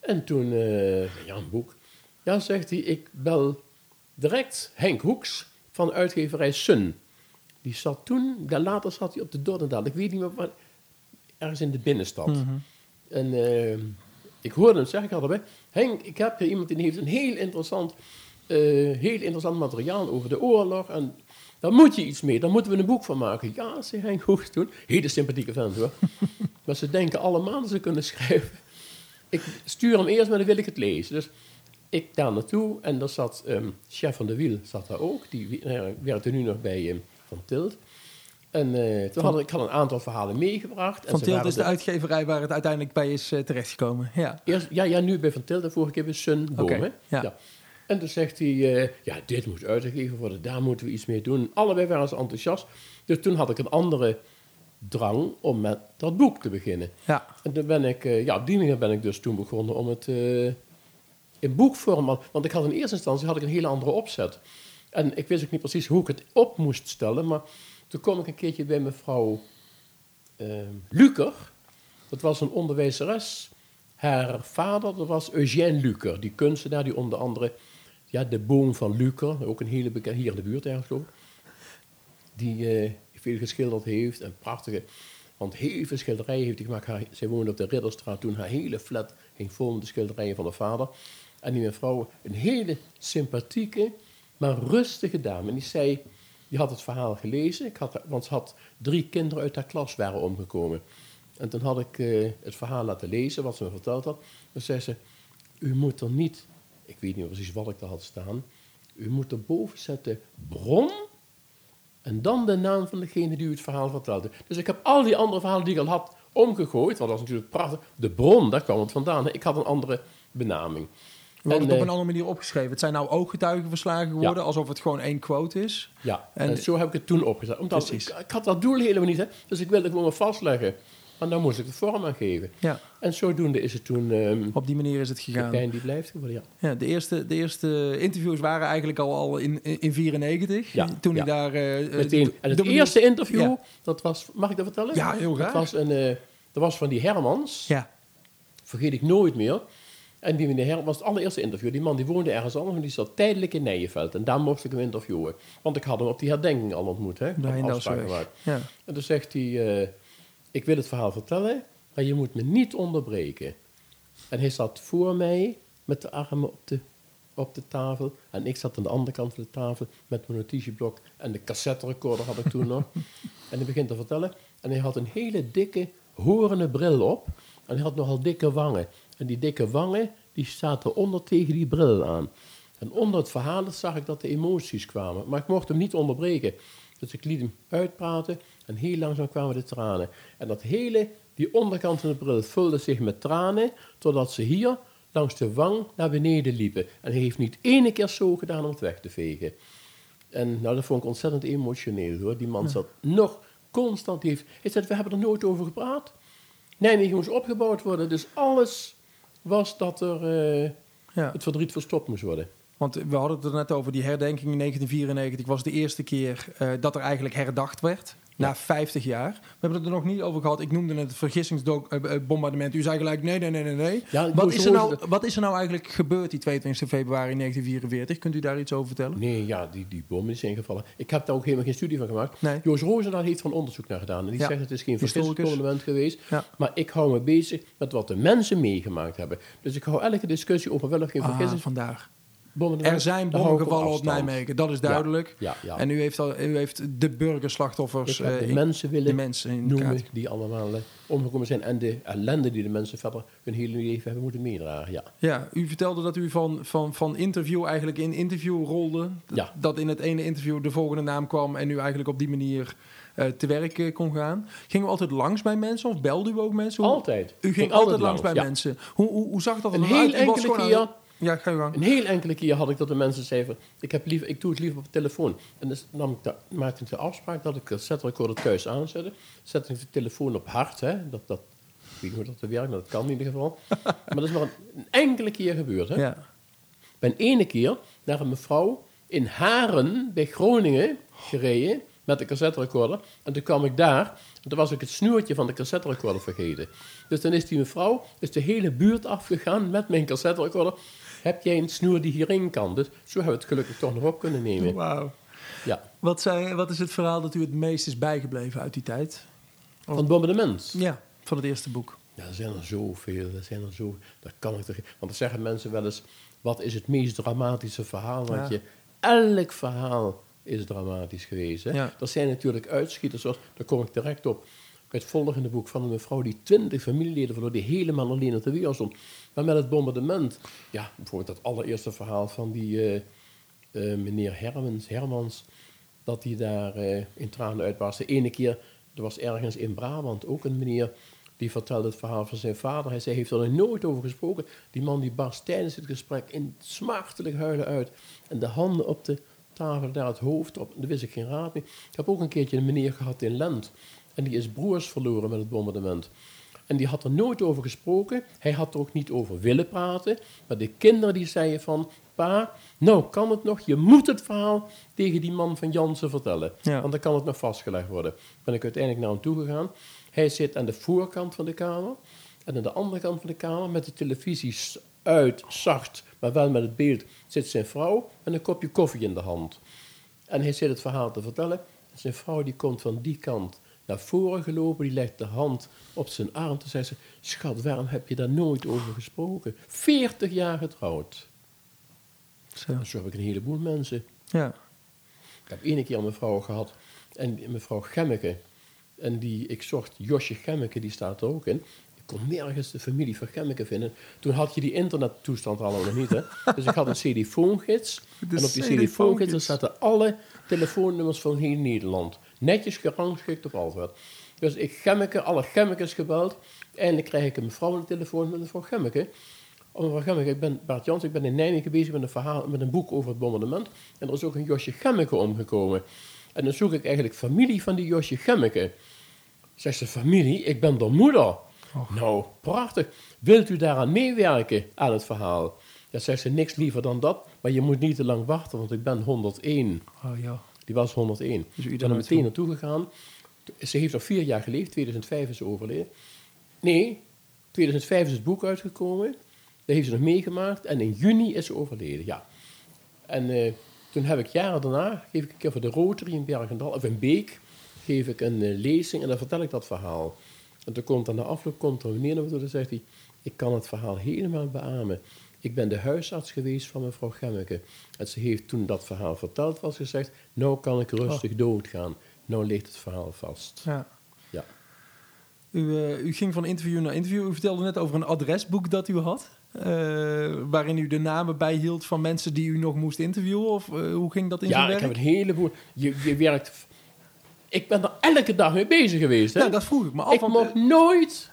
En toen, eh, ja, een boek. Ja, zegt hij, ik bel direct Henk Hoeks van uitgeverij Sun. Die zat toen, daar later zat hij op de Dordendal. Ik weet niet meer waar, ergens in de binnenstad. Mhm. En eh, ik hoorde hem zeggen, ik had erbij, Henk, ik heb hier iemand die heeft een heel interessant, eh, heel interessant materiaal over de oorlog. En daar moet je iets mee, daar moeten we een boek van maken. Ja, zei Henk Hoeks toen. Hele sympathieke vent hoor. maar ze denken allemaal dat ze kunnen schrijven. Ik stuur hem eerst, maar dan wil ik het lezen. Dus ik daar naartoe en daar zat ehm, chef van de Wiel, zat daar ook. Die eh, werkte nu nog bij ehm, Van Tilt. En eh, toen had ik, had een aantal verhalen meegebracht. Van waren is de er- uitgeverij waar het uiteindelijk bij is eh, terechtgekomen. Ja. Eerst, ja, ja, nu bij Van Tilt en vorige keer bij Sun hè? ja. En toen zegt hij, eh, ja, dit moet uitgegeven worden, daar moeten we iets mee doen. Allebei waren ze enthousiast. Dus toen had ik een andere drang om met dat boek te beginnen. ja. En toen ben ik, ja, op die manier ben ik dus toen begonnen om het in boekvorm, want- want ik had in eerste instantie had ik een hele andere opzet. En ik wist ook niet precies hoe ik het op moest stellen, maar toen kwam ik een keertje bij mevrouw eh, Luker. Dat was een onderwijzeres haar vader, dat was Eugène Lucer, die kunstenaar die onder andere ja, de boom van Lucer, ook een hele bekende, hier in de buurt ergens ik, die eh, veel geschilderd heeft en prachtige, want heel veel schilderijen heeft hij gemaakt. Zij woonde op de Ridderstraat toen, haar hele flat ging vol met de schilderijen van haar vader. En die mevrouw, een hele sympathieke, maar rustige dame. En die zei, die had het verhaal gelezen, ik had, want ze had drie kinderen uit haar klas waren omgekomen. En toen had ik eh, het verhaal laten lezen, wat ze me verteld had. Dan zei ze, u moet er niet, ik weet niet precies wat ik daar had staan, u moet er boven zetten bron en dan de naam van degene die u het verhaal vertelde. Dus ik heb al die andere verhalen die ik al had omgegooid, want dat was natuurlijk prachtig. De bron, daar kwam het vandaan. Ik had een andere benaming. We hebben het op eh, een andere manier opgeschreven. Het zijn nou ooggetuigenverslagen geworden, alsof het gewoon één quote is. Ja, En- en, zo heb ik het toen opgezet. Omdat ik, Precies. ik had dat doel helemaal niet, hè. dus ik wilde gewoon maar vastleggen. Maar dan moest ik de vorm aan geven. Ja, En zodoende is het toen ehm op die manier is het de gegaan. pijn die blijft geworden, ja. Ja, de, eerste, de eerste interviews waren eigenlijk al, al in 1994. Ja, toen ja. daar... eh, Meteen. de- En het eerste interview, dat was, mag ik dat vertellen? Ja, heel graag. Dat was, een, eh, dat was van die Hermans, Ja, vergeet ik nooit meer. En die meneer was het allereerste interview. Die man die woonde ergens anders, maar die zat tijdelijk in Nijenveld. En daar mocht ik hem interviewen. Want ik had hem op die herdenking al ontmoet, hè. afspraak gemaakt. Ja. En toen zegt hij, eh, ik wil het verhaal vertellen, maar je moet me niet onderbreken. En hij zat voor mij met de armen op de, op de tafel. En ik zat aan de andere kant van de tafel met mijn notitieblok. En de cassette recorder had ik toen nog. En hij begint te vertellen. En hij had een hele dikke horende bril op. En hij had nogal dikke wangen. En die dikke wangen, die zaten onder tegen die bril aan. En onder het verhaal zag ik dat de emoties kwamen. Maar ik mocht hem niet onderbreken. Dus ik liet hem uitpraten en heel langzaam kwamen de tranen. En dat hele, die onderkant van de bril vulde zich met tranen, totdat ze hier langs de wang naar beneden liepen. En hij heeft niet ene keer zo gedaan om het weg te vegen. En nou, dat vond ik ontzettend emotioneel hoor. Die man zat nog constant. Die heeft, hij zei, we hebben er nooit over gepraat. Nee, die moest opgebouwd worden. Dus alles was dat er eh, ja. het verdriet verstopt moest worden. Want we hadden het er net over, die herdenking in 1994 was de eerste keer eh, dat er eigenlijk herdacht werd. Na 50 jaar. We hebben het er nog niet over gehad. Ik noemde het vergissingsbombardement. U zei gelijk, nee, nee, nee, nee, nee. Ja, Wat is, er nou, wat is er nou eigenlijk gebeurd die 22 februari 1944? Kunt u daar iets over vertellen? Nee, ja, die, die bom is ingevallen. Ik heb daar ook helemaal geen studie van gemaakt. Nee. Joost Roosendaal heeft een onderzoek naar gedaan. En die Ja. zegt het is geen vergissingsbombardement geweest. Ja. Maar ik hou me bezig met wat de mensen meegemaakt hebben. Dus ik hou elke discussie over wel of geen Ah, vergissingsbombardement. Er zijn daar hou ik bommen gevallen op afstand. Nijmegen, dat is duidelijk. Ja, ja. En u heeft, al, u heeft de burgerslachtoffers... ik heb eh, de in- mensen willen de mensen in noemen kaart. die allemaal eh, omgekomen zijn. En de ellende die de mensen verder hun hele leven hebben moeten meedragen. Ja. Ja, u vertelde dat u van, van, van interview eigenlijk in interview rolde. Dat in het ene interview de volgende naam kwam en u eigenlijk op die manier eh, te werk eh, kon gaan. Ging u altijd langs bij mensen of belde u ook mensen? Hoe- Altijd. U ging Ging altijd altijd langs bij ja. mensen. Hoe, hoe, hoe zag dat er Een heel enkele keer... Ja, ga je gang. Een heel enkele keer had ik dat de mensen zeiden: ik, heb liever, ik doe het liever op de telefoon. En dus nam ik da- maakte ik de afspraak dat ik de cassette recorder thuis aanzette. Zette ik de telefoon op hard. Hè, dat, dat, ik weet niet hoe dat werkt, maar dat kan in ieder geval. maar dat is maar een, een enkele keer gebeurd. Hè. Ja. Ik ben ene keer naar een mevrouw in Haren bij Groningen gereden met de cassette recorder. En toen kwam ik daar en toen was ik het snoertje van de cassette recorder vergeten. Dus dan is die mevrouw is de hele buurt afgegaan met mijn cassette recorder. Heb jij een snoer die hierin kan? Dus zo hebben we het gelukkig toch nog op kunnen nemen. Wauw. Ja. Wat, zijn, wat is het verhaal dat u het meest is bijgebleven uit die tijd? Van het bombardement. Ja, van het eerste boek. Ja, er zijn er zoveel. Er zijn er zo. Dat kan ik toch. Want dan zeggen mensen wel eens: wat is het meest dramatische verhaal? Want Ja. je, elk verhaal is dramatisch geweest. Hè? Ja. Er zijn natuurlijk uitschieters, zoals, daar kom ik direct op. Het volgende boek van een mevrouw die twintig familieleden verloor, die helemaal alleen op de wereld stond. Maar met het bombardement, ja, bijvoorbeeld dat allereerste verhaal van die eh, eh, meneer Hermans, Hermans, dat hij daar eh, in tranen uitbarstte. Ene keer, er was ergens in Brabant ook een meneer die vertelde het verhaal van zijn vader. Hij zei, heeft er nog nooit over gesproken. Die man die barst tijdens het gesprek in smartelijk huilen uit. En de handen op de tafel, daar het hoofd op. Daar wist ik geen raad meer. Ik heb ook een keertje een meneer gehad in Lent. En die is broers verloren met het bombardement. En die had er nooit over gesproken. Hij had er ook niet over willen praten. Maar de kinderen die zeiden van... Pa, nou kan het nog. Je moet het verhaal tegen die man van Jansen vertellen. Ja. Want dan kan het nog vastgelegd worden. Ben ik uiteindelijk naar hem toe gegaan. Hij zit aan de voorkant van de kamer. En aan de andere kant van de kamer, met de televisie uit, zacht, maar wel met het beeld, zit zijn vrouw met een kopje koffie in de hand. En hij zit het verhaal te vertellen. En zijn vrouw die komt van die kant naar voren gelopen, die legt de hand op zijn arm. Toen zei ze, schat, waarom heb je daar nooit over gesproken? 40 jaar getrouwd. Zo. Zo heb ik een heleboel mensen. Ja. Ik heb ene keer een mevrouw gehad, en mevrouw Gemmeke. En die, ik zocht Josje Gemmeke, die staat er ook in. Ik kon nergens de familie van Gemmeke vinden. Toen had je die internettoestand allemaal nog niet, hè. Dus ik had een cd-foongids. En op die cd-foongids zaten alle telefoonnummers van heel Nederland. Netjes gerangschikt op alfabet. Dus ik Gemmeke, alle Gemmekes gebeld. Eindelijk krijg ik een mevrouw aan de telefoon met mevrouw Gemmeke. Oh, mevrouw Gemmeke, ik ben Bart Jans, ik ben in Nijmegen bezig met een, verhaal, met een boek over het bombardement. En er is ook een Josje Gemmeke omgekomen. En dan zoek ik eigenlijk familie van die Josje Gemmeke. Zegt ze, familie? Ik ben de moeder. Nou, prachtig. Wilt u daaraan meewerken, aan het verhaal? Ja, zegt ze, niks liever dan dat. Maar je moet niet te lang wachten, want ik ben 101. Oh ja. Die was 101. Dus Ik ben er meteen naartoe gegaan. Ze heeft al vier jaar geleefd. 2005 is ze overleden. Nee, 2005 is het boek uitgekomen. Dat heeft ze nog meegemaakt. En in juni is ze overleden, ja. En eh, toen heb ik jaren daarna, geef ik een keer voor de Rotary in Bergendal, of in Beek, geef ik een eh, lezing en dan vertel ik dat verhaal. En toen komt aan de afloop, komt er een meneer naar me toe en zegt hij, ik kan het verhaal helemaal beamen. Ik ben de huisarts geweest van mevrouw Gemmeke. En ze heeft toen dat verhaal verteld was gezegd, nou kan ik rustig doodgaan. Nou ligt het verhaal vast. ja. Ja. U, eh, u ging van interview naar interview. U vertelde net over een adresboek dat u had. eh, waarin u de namen bijhield van mensen die u nog moest interviewen? Of eh, hoe ging dat in Ja, zijn ik heb een heleboel. Je, je werkt. Ik ben er elke dag mee bezig geweest. Hè? Ja, dat vroeg ik me af. ik want, mocht nooit.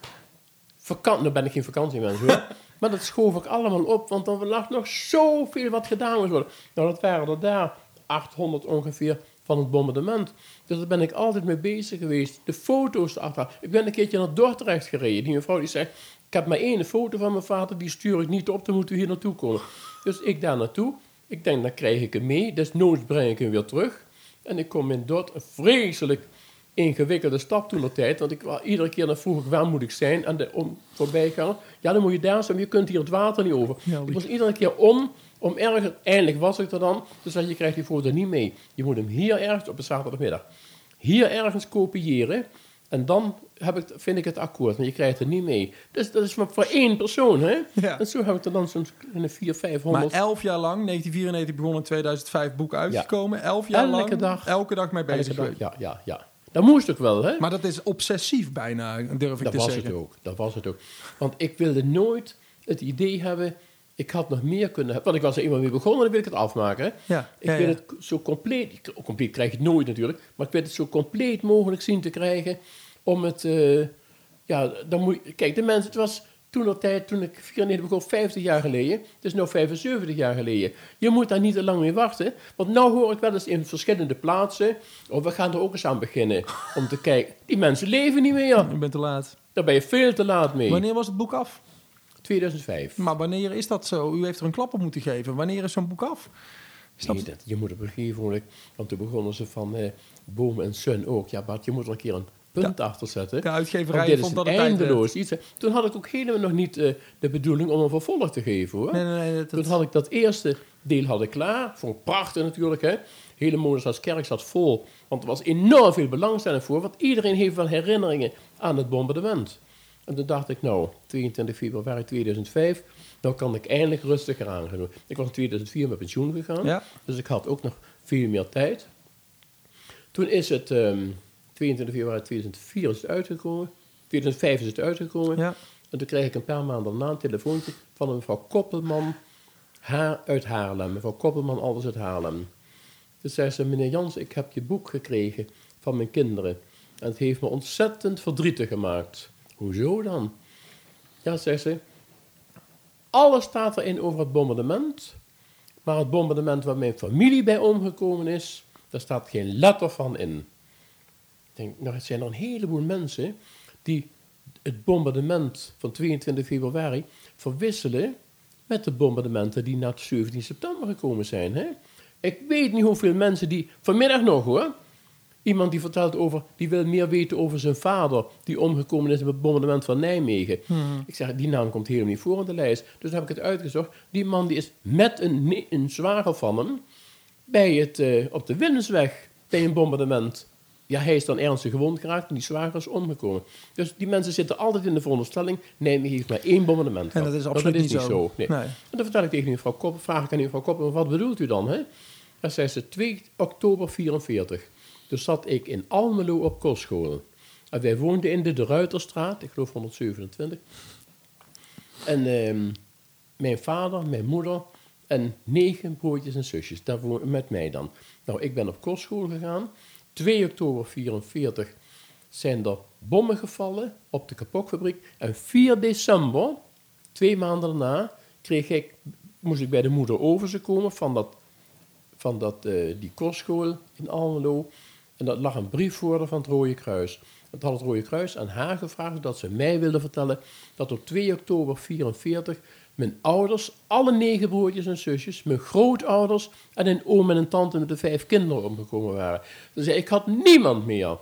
Vakantie, nou ben ik geen vakantiemens hoor. maar dat schoof ik allemaal op, want er lag nog zoveel wat gedaan moest worden. Nou, dat waren er daar 800 ongeveer van het bombardement. Dus daar ben ik altijd mee bezig geweest. De foto's erachter. Ik ben een keertje naar Dordrecht gereden. Die mevrouw die zegt, ik heb maar één foto van mijn vader, die stuur ik niet op, dan moet u hier naartoe komen. Dus ik daar naartoe. Ik denk, dan krijg ik hem mee. Desnoods breng ik hem weer terug. En ik kom in een vreselijk ingewikkelde stap toen de tijd. Want ik, wa- iedere keer dan vroeg waar moet ik zijn? En de om, voorbijganger, ja, dan moet je daar zijn, maar je kunt hier het water niet over. Ja, ik was iedere keer om, om ergens, eindelijk was ik er dan. Dus zei je krijgt die foto niet mee. Je moet hem hier ergens, op een zaterdagmiddag, hier ergens kopiëren. En dan heb ik, vind ik het akkoord, want je krijgt het niet mee. Dus dat is maar voor één persoon, hè? Ja. En zo heb ik er dan zo'n een 400, maar 500. elf jaar lang, 1994 begon in 2005 boek uitgekomen. Elf jaar Elke lang, dag. elke dag mee bezig dag. Ja, ja, ja. Dat moest ook wel, hè? Maar dat is obsessief bijna, durf ik Dat te was zeggen. het ook. Dat was het ook. Want ik wilde nooit het idee hebben. Ik had nog meer kunnen hebben. Want ik was er eenmaal mee begonnen, dan wil ik het afmaken. Hè. Ja, Ik ja, wil ja. het zo compleet. ik- Compleet krijg je het nooit natuurlijk. Maar ik wil het zo compleet mogelijk zien te krijgen. Om het. eh, ja, dan moet je- Kijk, de mensen. Het was toen de tijd, toen ik 94 begon, 50 jaar geleden. Het is nu 75 jaar geleden. Je moet daar niet te lang mee wachten. Want nou hoor ik wel eens in verschillende plaatsen. Oh, we gaan er ook eens aan beginnen. Om te kijken. Die mensen leven niet meer. U bent te laat. Daar ben je veel te laat mee. Wanneer was het boek af? 2005. Maar wanneer is dat zo? U heeft er een klap op moeten geven. Wanneer is zo'n boek af? Is dat- Nee, dat, je moet op een gegeven moment... Want toen begonnen ze van eh, Boom en Sun ook. Ja, Bart, je moet er een keer een punt achter zetten. De uitgeverij dit is vond een dat het tijd werd. eindeloos iets. Toen had ik ook helemaal nog niet eh, de bedoeling om een vervolg te geven, hoor. Nee, nee, nee. Dat, Toen had ik dat eerste deel had ik klaar. Vond ik prachtig natuurlijk, hè. Hele Modersaatskerk zat vol. Want er was enorm veel belangstelling voor. Want iedereen heeft wel herinneringen aan het bombardement. En toen dacht ik, nou, 22 februari 2005... nou kan ik eindelijk rustiger aan gaan doen. Ik was in 2004 met pensioen gegaan. Ja. Dus ik had ook nog veel meer tijd. Toen is het ehm 22 februari 2004 is het uitgekomen. 2005 is het uitgekomen. ja. En toen kreeg ik een paar maanden daarna een telefoontje van een mevrouw Koppelman haar uit Haarlem. Mevrouw Koppelman, alles uit Haarlem. Toen zei ze, meneer Jans, ik heb je boek gekregen van mijn kinderen. En het heeft me ontzettend verdrietig gemaakt. Hoezo dan? Ja, zei ze, alles staat erin over het bombardement. Maar het bombardement waar mijn familie bij omgekomen is, daar staat geen letter van in. Denk, nou, het zijn er een heleboel mensen die het bombardement van 22 februari verwisselen met de bombardementen die na 17 september gekomen zijn. Hè? Ik weet niet hoeveel mensen die, vanmiddag nog hoor, Iemand die vertelt over, die wil meer weten over zijn vader, die omgekomen is op het bombardement van Nijmegen. Ik zeg, die naam komt helemaal niet voor in de lijst. Dus dan heb ik het uitgezocht. Die man die is met een, een zwager van hem bij het, eh, op de Willensweg bij een bombardement. Ja, hij is dan ernstig gewond geraakt en die zwager is omgekomen. Dus die mensen zitten altijd in de veronderstelling, Nijmegen heeft maar één bombardement En dat is absoluut niet zo. Nee. Nee. En dan vertel ik tegen mevrouw Koppen, vraag ik aan mevrouw Koppen, wat bedoelt u dan? Hè? Dan zei ze 2 oktober 44. Toen zat ik in Almelo op kostschool. En wij woonden in de De Ruiterstraat, ik geloof 127. En ehm, mijn vader, mijn moeder en negen broertjes en zusjes, daar woonden met mij dan. Nou, ik ben op kostschool gegaan. 2 oktober 44 zijn er bommen gevallen op de kapokfabriek. En 4 december, twee maanden daarna, kreeg ik, moest ik bij de moeder Overze komen van, dat, van dat, eh, die kostschool in Almelo. En dat lag een brief voor van het Rode Kruis. Het had het Rode Kruis aan haar gevraagd dat ze mij wilde vertellen dat op 2 oktober 44 mijn ouders, alle negen broertjes en zusjes, mijn grootouders en een oom en een tante met de vijf kinderen omgekomen waren. Zei, ik had niemand meer.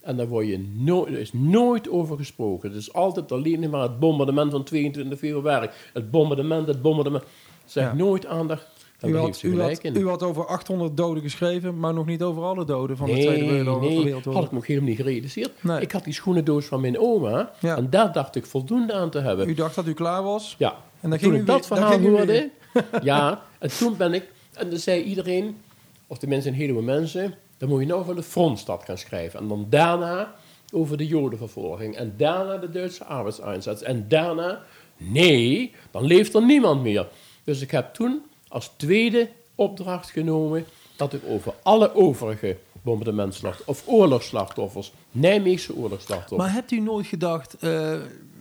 En daar word je er is nooit over gesproken. Het is altijd alleen maar het bombardement van 22 februari. Het bombardement, het bombardement. Zeg Ja. nooit aandacht. U had, heeft ze u, gelijk had, in. u had over 800 doden geschreven, maar nog niet over alle doden van de Tweede Wereldoorlog. nee, had ik nog helemaal niet gerealiseerd. Nee. Ik had die schoenendoos van mijn oma. Ja. En daar dacht ik voldoende aan te hebben. U dacht dat u klaar was. Ja. En dan toen ging ik u dat weer- verhaal hoorde, ja, en toen ben ik, en dan zei iedereen, of tenminste een heleboel mensen, dan moet je nou van de frontstad gaan schrijven. En dan daarna over de jodenvervolging. En daarna de Duitse arbeidseinsatz. En daarna, nee, dan leeft er niemand meer. Dus ik heb toen als tweede opdracht genomen dat ik over alle overige bombardementslachtoffers, of oorlogsslachtoffers, Nijmeegse oorlogsslachtoffers, Maar hebt u nooit gedacht, eh,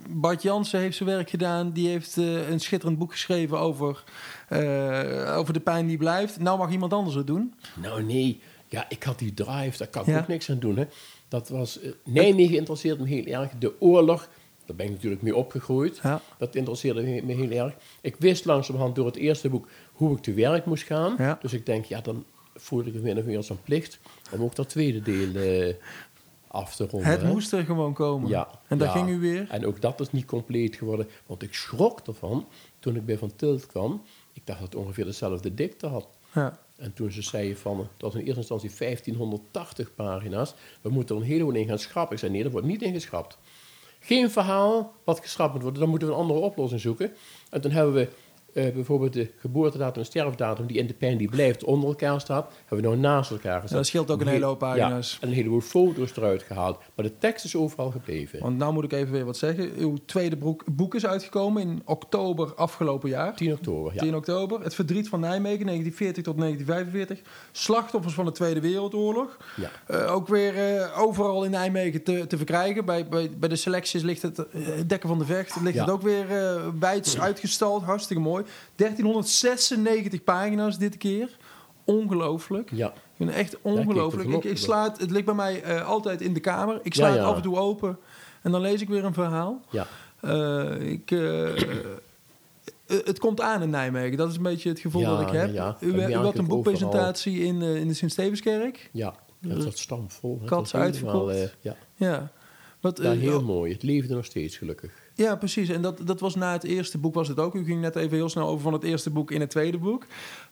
Bart Jansen heeft zijn werk gedaan, die heeft eh, een schitterend boek geschreven over, eh, over de pijn die blijft. Nou mag iemand anders het doen. Nou nee, ja, ik had die drive, daar kan ik Ja. ook niks aan doen. Hè. Dat was, Nijmegen interesseert me heel erg. De oorlog, daar ben ik natuurlijk mee opgegroeid. Ja. Dat interesseerde me, me heel erg. Ik wist langzamerhand door het eerste boek hoe ik te werk moest gaan. Ja. Dus ik denk, ja, dan voelde ik het min of meer als een plicht om ook dat tweede deel eh, af te ronden. Het hè. moest er gewoon komen. Ja. En daar ja. ging u weer. En ook dat is niet compleet geworden. Want ik schrok ervan toen ik bij Van Tilt kwam. Ik dacht dat het ongeveer dezelfde dikte had. Ja. En toen ze zeiden van, dat was in eerste instantie 1580 pagina's, we moeten er een heleboel in gaan schrappen. Ik zei, nee, dat wordt niet ingeschrapt. Geen verhaal wat geschrapt moet worden, dan moeten we een andere oplossing zoeken. En toen hebben we eh, bijvoorbeeld de geboortedatum en sterfdatum, die in de pen die blijft onder elkaar staat, hebben we nou naast elkaar gezet. Ja, dat scheelt ook een hele hoop pagina's. Ja, en een heleboel foto's eruit gehaald. Maar de tekst is overal gebleven. Want nou moet ik even weer wat zeggen. Uw tweede broek, boek is uitgekomen in oktober afgelopen jaar. 10 oktober, ja. 10 oktober. Het verdriet van Nijmegen, 1940 tot 1945. Slachtoffers van de Tweede Wereldoorlog. ja. Eh, ook weer eh, overal in Nijmegen te, te verkrijgen. Bij, bij, bij de selecties ligt het Dekken van de Vecht. Ligt Ja. het ook weer wijd uitgestald. Hartstikke mooi. 1396 pagina's dit keer. Ongelooflijk. Ja, Ik vind het echt ongelooflijk. ik, ik sla het, het ligt bij mij eh, altijd in de kamer. Ik sla Ja, het af en toe open. En dan lees ik weer een verhaal. ja. Eh, ik, eh, het komt aan in Nijmegen. Dat is een beetje het gevoel dat ik heb. U, u had een boekpresentatie in, in de Sint-Stevenskerk. ja. Dat zat is helemaal, uitverkocht. ja. Ja. Wat, ja, heel oh, mooi. Het leefde nog steeds gelukkig. Ja, precies. En dat, dat was na het eerste boek was het ook. U ging net even heel snel over van het eerste boek in het tweede boek.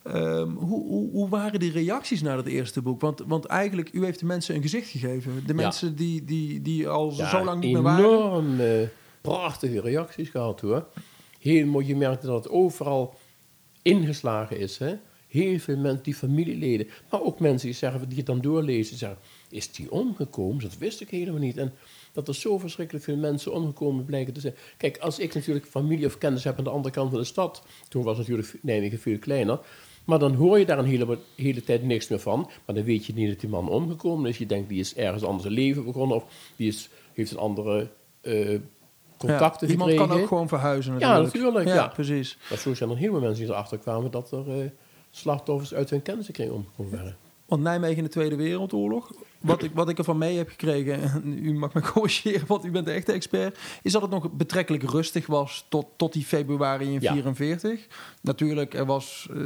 Ehm, hoe, hoe, hoe waren die reacties naar het eerste boek? Want, want eigenlijk, u heeft de mensen een gezicht gegeven. De Ja. mensen die, die, die al Ja, zo lang niet meer waren. enorm eh, prachtige reacties gehad hoor. Heel mooi, je merkt dat het overal ingeslagen is. Hè? Heel veel mensen, die familieleden, maar ook mensen die, zeggen, die het dan doorlezen, zeggen, is die omgekomen? Dat wist ik helemaal niet. En dat er zo verschrikkelijk veel mensen omgekomen blijken te zijn. Kijk, als ik natuurlijk familie of kennis heb aan de andere kant van de stad, toen was natuurlijk Nijmegen veel kleiner, maar dan hoor je daar een hele, hele tijd niks meer van. Maar dan weet je niet dat die man omgekomen is. Je denkt, die is ergens anders een leven begonnen of die is, heeft een andere eh, contacten ja, iemand kan ook gewoon verhuizen Ja, natuurlijk. natuurlijk, ja. precies. Maar zo zijn er heel veel mensen die erachter kwamen dat er eh, slachtoffers uit hun kennissenkring omgekomen waren. Want Nijmegen in de Tweede Wereldoorlog, wat ik, wat ik ervan mee heb gekregen, en u mag me corrigeren, want u bent de echte expert, is dat het nog betrekkelijk rustig was tot, tot die februari in Ja. 44. Natuurlijk, er was eh,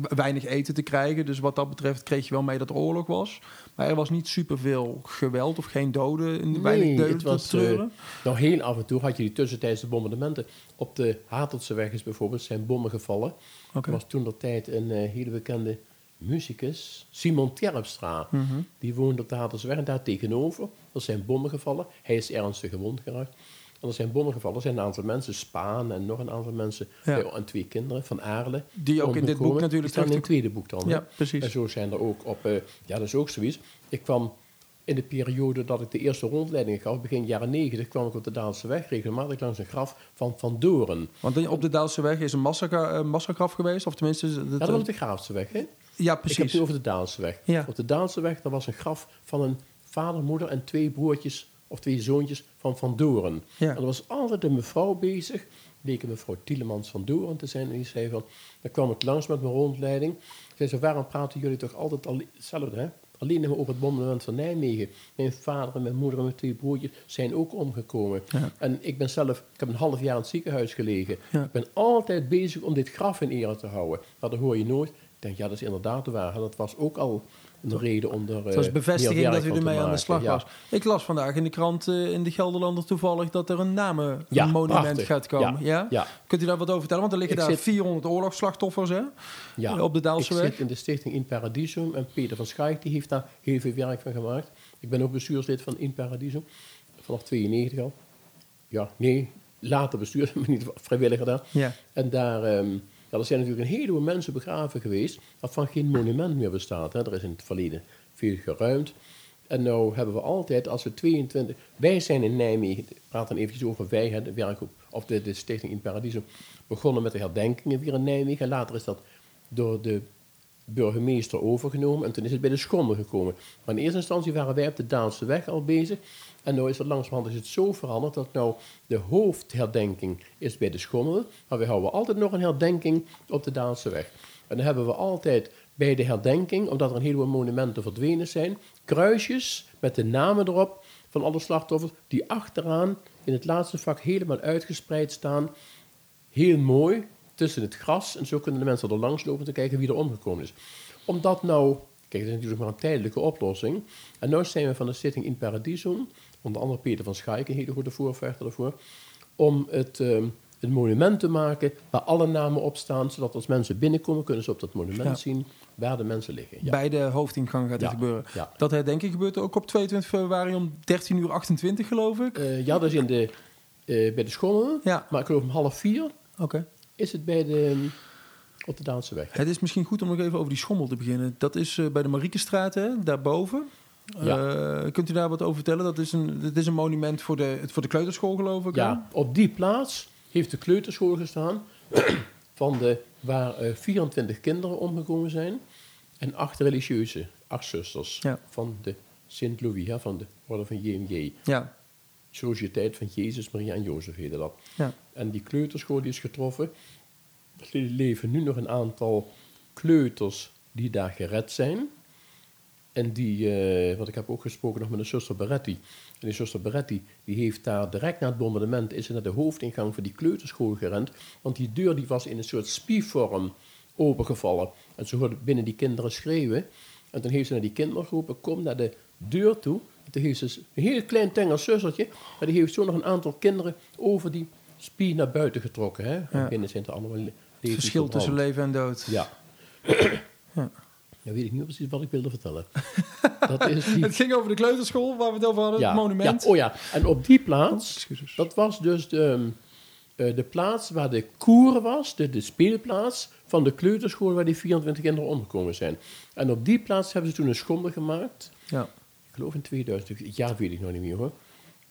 weinig eten te krijgen, dus wat dat betreft kreeg je wel mee dat er oorlog was. Maar er was niet superveel geweld of geen doden, en Nee, weinig doden het was, treuren. Nou, heel af en toe had je die tussentijdse bombardementen. Op de Hateltseweg is bijvoorbeeld zijn bommen gevallen. Er was toen dat tijd een eh, hele bekende muzikus, Simon Terpstra. Mhm. Die woonde op de Hateltseweg en daar tegenover. Er zijn bommen gevallen. Hij is ernstig gewond geraakt. En er zijn bommen gevallen. Er zijn een aantal mensen, Spaan en nog een aantal mensen. Ja. eh, En twee kinderen van Aarle. Die ook in dit boek natuurlijk staan in het tweede boek dan. Ja, precies. En zo zijn er ook op... eh, ja, dat is ook zoiets. Ik kwam in de periode dat ik de eerste rondleidingen gaf, begin jaren negentig, kwam ik op de Daalse weg regelmatig langs een graf van Van Doren. Want op de Daalse weg is een eh, massagraf geweest, of tenminste... Dat, Ja, dat was op de Graafse weg, hè? Ja, Ik heb precies. het over de Daalse weg. Ja. Op de Daalse weg, daar was een graf van een vader, moeder en twee broertjes of twee zoontjes van Van Doren. Ja. En er was altijd een mevrouw bezig, bleek een mevrouw Tielemans van Doren te zijn, en die zei van, dan kwam ik langs met mijn rondleiding. Zei ze, waarom praten jullie toch altijd al, hetzelfde, hè? Alleen maar over het bombardement van Nijmegen. Mijn vader en mijn moeder en mijn twee broertjes zijn ook omgekomen. Ja. En ik ben zelf, ik heb een half jaar in het ziekenhuis gelegen. Ja. Ik ben altijd bezig om dit graf in ere te houden. Maar dat hoor je nooit. Ik denk, ja, dat is inderdaad waar. Dat was ook al een reden om er. Het was eh, bevestiging dat u ermee aan de slag Ja. was. Ik las vandaag in de krant eh, in de Gelderlander toevallig dat er een namen Ja, een monument gaat komen. Ja. Ja. Kunt u daar wat over vertellen? Want er liggen Ik daar zit- 400 oorlogsslachtoffers hè? Ja. Op de Daalse ik zit in de stichting In Paradiso en Peter van Schaik die heeft daar heel veel werk van gemaakt. Ik ben ook bestuurslid van In Paradiso, vanaf 92 al. Ja, nee, later bestuurder, maar niet vrijwilliger daar. Ja. En daar, ehm, ja, er zijn natuurlijk een heleboel mensen begraven geweest, waarvan geen monument meer bestaat. Hè. Er is in het verleden veel geruimd. En nou hebben we altijd, als we 22... Wij zijn in Nijmegen, ik praat dan eventjes over wij, de werkgroep, of de, de stichting In Paradiso, begonnen met de herdenkingen weer in Nijmegen. En later is dat door de burgemeester overgenomen en toen is het bij de schommel gekomen. Maar in eerste instantie waren wij op de Daalse weg al bezig. En nu is het langzamerhand is het zo veranderd dat nou de hoofdherdenking is bij de schommel. Maar we houden altijd nog een herdenking op de Daalse weg. En dan hebben we altijd bij de herdenking, omdat er een heleboel monumenten verdwenen zijn, kruisjes met de namen erop van alle slachtoffers, die achteraan in het laatste vak helemaal uitgespreid staan. Heel mooi, tussen het gras. En zo kunnen de mensen er langs lopen te kijken wie er omgekomen is. Omdat nou, kijk, dat is natuurlijk maar een tijdelijke oplossing. En nu zijn we van de Stichting in Paradiso, onder andere Peter van Schaik, een hele goede voorvechter daarvoor, om het, ehm, een monument te maken waar alle namen op staan, zodat als mensen binnenkomen, kunnen ze op dat monument Ja. zien waar de mensen liggen. Ja. Bij de hoofdingang gaat dit Ja, gebeuren. Dat herdenking gebeurt ook op 22 februari om 13 uur 28 geloof ik. Eh, ja, dat is in de, eh, bij de schommel, Ja. maar ik geloof om half vier Oké. Is het bij de, ehm, op de Daalse weg. Het is misschien goed om nog even over die schommel te beginnen. Dat is eh, bij de Mariekestraat, hè, daarboven. Eh, kunt u daar wat over vertellen? Dat is een, dat is een monument voor de, voor de kleuterschool, geloof ik. hè? Ja, op die plaats heeft de kleuterschool gestaan van de, waar eh, 24 kinderen omgekomen zijn en acht religieuze, acht zusters Ja. van de Sint-Louis, van de orde van JMJ. Ja, Sociëteit van Jezus, Maria en Jozef heette dat. ja. En die kleuterschool die is getroffen. Er leven nu nog een aantal kleuters die daar gered zijn. En die, eh, want ik heb ook gesproken nog met een zuster Beretti. En die zuster Beretti, die heeft daar direct na het bombardement, is ze naar de hoofdingang van die kleuterschool gerend. Want die deur die was in een soort spievorm opengevallen. En ze hoorde binnen die kinderen schreeuwen. En toen heeft ze naar die kinderen geroepen, kom naar de deur toe. En toen heeft ze een heel klein tenger zussertje, maar die heeft zo nog een aantal kinderen over die spie naar buiten getrokken. Hè? Ja. binnen zijn er allemaal Het verschil tussen leven en dood. Ja. Ja. Ja, weet ik niet precies wat ik wilde vertellen. dat is die... Het ging over de kleuterschool waar we het over hadden, ja, het monument. Ja, oh ja, en op die Oh, plaats, excuses. dat was dus de, eh, de plaats waar de koer was, de, de speelplaats van de kleuterschool waar die 24 kinderen omgekomen zijn. En op die plaats hebben ze toen een schomde gemaakt. Ja. Ik geloof in 2000, het jaar weet ik nog niet meer hoor.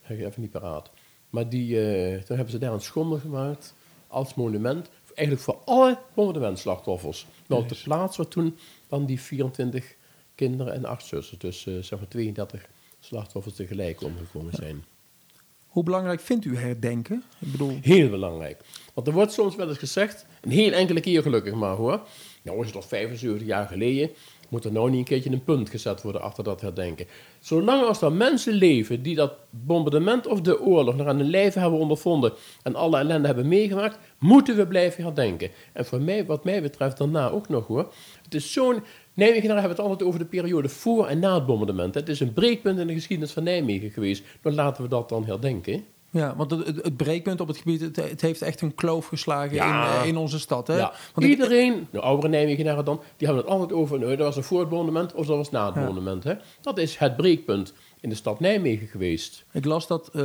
Heb ik even niet paraat. Maar die, eh, toen hebben ze daar een schomde gemaakt als monument. Eigenlijk voor alle bombardementslachtoffers. Maar op de plaats waar toen dan die 24 kinderen en acht zussen, dus eh, zeg maar 32 slachtoffers tegelijk omgekomen zijn. Hoe belangrijk vindt u herdenken? Ik bedoel, Heel belangrijk. Want er wordt soms wel eens gezegd, een heel enkele keer gelukkig maar hoor. Nou is het al 75 jaar geleden. Moet er nou niet een keertje een punt gezet worden achter dat herdenken? Zolang als er mensen leven die dat bombardement of de oorlog nog aan hun lijf hebben ondervonden en alle ellende hebben meegemaakt, moeten we blijven herdenken. En voor mij, wat mij betreft, daarna ook nog hoor. Het is zo'n. Nijmegen, hebben het altijd over de periode voor en na het bombardement. Het is een breekpunt in de geschiedenis van Nijmegen geweest. Dan laten we dat dan herdenken. Ja, want het, het, het breekpunt op het gebied, het, het heeft echt een kloof geslagen Ja. in, eh, in onze stad. Hè? Ja. Want ik- Iedereen, de oudere Nijmegenaren dan, die hebben het altijd over, nou, dat was een voor het of dat was na het Ja. Hè? Dat is het breekpunt in de stad Nijmegen geweest. Ik las dat eh,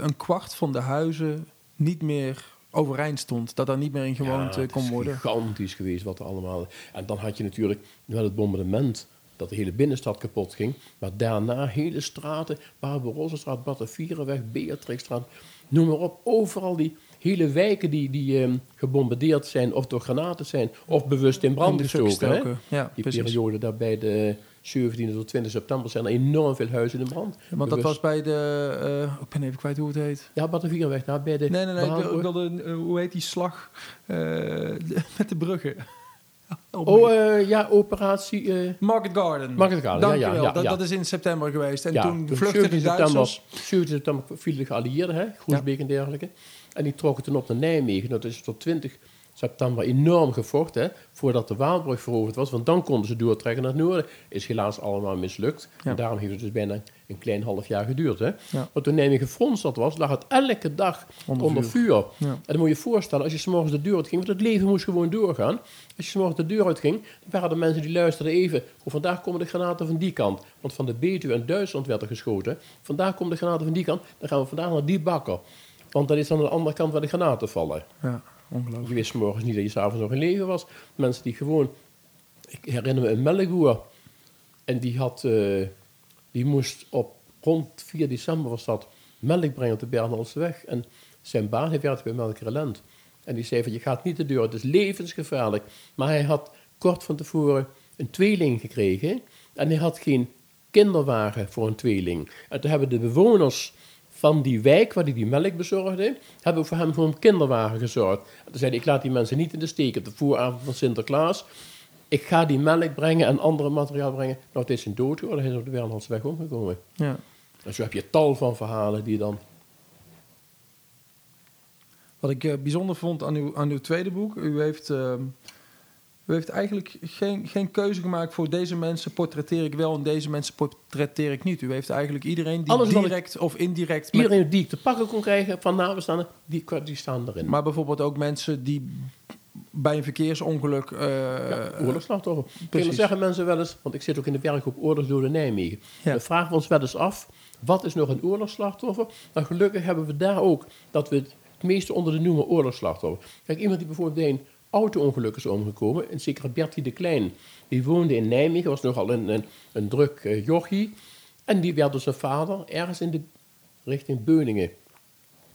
een kwart van de huizen niet meer overeind stond. Dat daar niet meer in gewoond Ja, eh, het kon is worden. gigantisch geweest wat er allemaal... En dan had je natuurlijk wel het bombardement dat de hele binnenstad kapot ging. Maar daarna hele straten, Barbarossastraat, Batavierenweg, Beatrixstraat, noem maar op. Overal die hele wijken die, die ehm, gebombardeerd zijn of door granaten zijn of bewust in brand gestoken. hè? gestoken. Ja, Die precies. periode daar bij de 17e tot 20 september zijn er enorm veel huizen in brand. Want dat was bij de... eh, ik ben even kwijt hoe het heet. Ja, Batavierenweg, daar bij de... Nee, nee, nee. Ik, wilde... eh, hoe heet die slag? eh, met de bruggen. Oh, eh, ja, operatie... eh Market Garden. Market Garden, ja, ja, ja, dat, ja. dat is in september geweest. En ja, toen vluchtten de 17 september, Duitsers... 17 september vielen de geallieerden, hè, Groesbeek en dergelijke. En die trokken toen op naar Nijmegen. Dat is tot 20 september enorm gevochten, hè, voordat de Waalbrug veroverd was. Want dan konden ze doortrekken naar het noorden. Is helaas allemaal mislukt. Ja. En daarom heeft het dus bijna een klein half jaar geduurd. Hè. Ja. Want toen Nijmegen fronstad was, lag het elke dag Onder onder, vuur. vuur. Ja. En dan moet je je voorstellen, als je s'morgens de deur uitging, want het leven moest gewoon doorgaan. Als je s'morgens de deur uitging, dan waren er mensen die luisterden even. Oh, vandaag komen de granaten van die kant. Want van de Betuwe en Duitsland werd er geschoten. Vandaag komen de granaten van die kant, dan gaan we vandaag naar die bakker. Want dat is aan de andere kant waar de granaten vallen. Ja, ongelooflijk. Je wist morgens niet dat je s'avonds nog in leven was. Mensen die gewoon... Ik herinner me een melkboer. En die had... eh, die moest op rond 4 december was dat melk brengen op de Bernhalseweg. En zijn baan werkte bij Melkerelend. En die zei van, je gaat niet de deur, het is levensgevaarlijk. Maar hij had kort van tevoren een tweeling gekregen. En hij had geen kinderwagen voor een tweeling. En toen hebben de bewoners van die wijk waar hij die melk bezorgde, hebben voor hem voor een kinderwagen gezorgd. En toen zei hij, ik laat die mensen niet in de steek op de vooravond van Sinterklaas. Ik ga die melk brengen en andere materiaal brengen. Nou, het is een dood geworden, hij is op de Bernhalseweg omgekomen. Ja. En zo heb je tal van verhalen die dan... Wat ik eh, bijzonder vond aan uw, aan uw tweede boek, u heeft, ehm, u heeft eigenlijk geen, geen keuze gemaakt voor deze mensen portretteer ik wel en deze mensen portretteer ik niet. U heeft eigenlijk iedereen die Alles wat ik- direct of indirect, met- Iedereen die ik te pakken kon krijgen van nabestaanden, die, die staan erin. maar bijvoorbeeld ook mensen die bij een verkeersongeluk. eh, Ja, oorlogsslachtoffer. precies. Zeggen mensen wel eens, want ik zit ook in de werkgroep Oorlogsdoden Nijmegen. Ja. Dan vragen we ons wel eens af, wat is nog een oorlogsslachtoffer? Nou, gelukkig hebben we daar ook, dat we het meeste onder de noemen oorlogsslachtoffer. Kijk, iemand die bijvoorbeeld bij een auto-ongeluk is omgekomen, een zekere Bertie de Klein, die woonde in Nijmegen, was nogal een, een, een druk eh, jochie. En die werd door zijn vader ergens in de richting Beuningen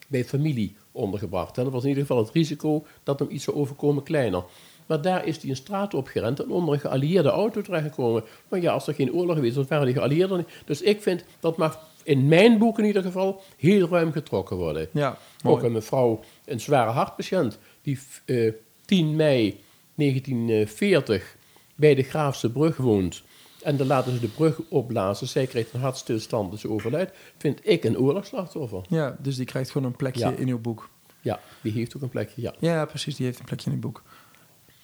bij familie ondergebracht. En dat was in ieder geval het risico dat hem iets zou overkomen kleiner. Maar daar is hij een straat opgerend en onder een geallieerde auto terechtgekomen. Maar ja, als er geen oorlog geweest was, waren die geallieerden niet. Dus ik vind dat mag in mijn boek in ieder geval heel ruim getrokken worden. ja, Ook een mevrouw, een zware hartpatiënt, die eh 10 mei 1940 bij de Graafse brug woont. En dan laten ze de brug opblazen. Zij krijgt een hartstilstand, dus ze overlijdt. Vind ik een oorlogsslachtoffer. Ja, dus die krijgt gewoon een plekje Ja. in uw boek. Ja, die heeft ook een plekje, ja. Ja, precies, die heeft een plekje in uw boek.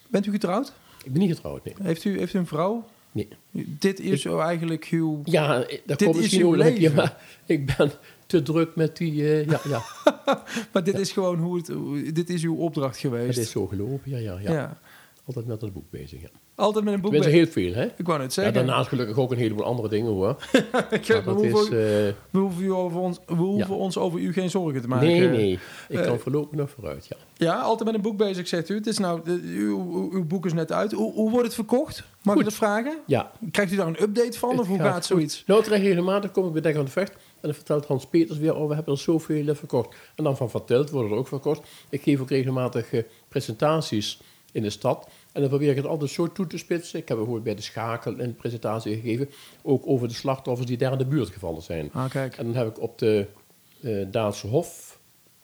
Bent u getrouwd? Ik ben niet getrouwd, nee. Heeft u, heeft u een vrouw? Nee. Dit is zo eigenlijk uw... Ja, eh, dat Dit komt is misschien ook een keer, maar ik ben te druk met die... eh, ja, ja, Maar dit is gewoon hoe het... hoe- Dit is uw opdracht geweest. het is zo gelopen. Ja, ja, ja. ja. Altijd met het boek bezig, ja. Altijd met een boek bezig. heel veel, hè? Ik wou Ja, zeggen. daarnaast gelukkig ook een heleboel andere dingen, hoor. Ik- we, is... eh, we hoeven, over ons, we hoeven ons over u geen zorgen te maken. nee, nee. Ik eh, kan voorlopig nog vooruit, ja. Ja, altijd met een boek bezig, zegt u. Het is nou, uw, uw, boek is net uit. Hoe, hoe wordt het verkocht? Mag Goed. ik dat vragen? Ja, Krijgt u daar een update van? Het Of hoe gaat zoiets? Nou, ik krijg regelmatig, kom ik bij Dek aan de Vecht. En dan vertelt Hans Peters weer, oh, we hebben er zoveel eh, verkocht. En dan van Verteld worden er ook verkocht. Ik geef ook regelmatig eh, presentaties in de stad. En dan probeer ik het altijd zo toe te spitsen. Ik heb bijvoorbeeld bij de Schakel een presentatie gegeven. Ook over de slachtoffers die daar in de buurt gevallen zijn. Ah, kijk. En dan heb ik op de eh Daanse Hof,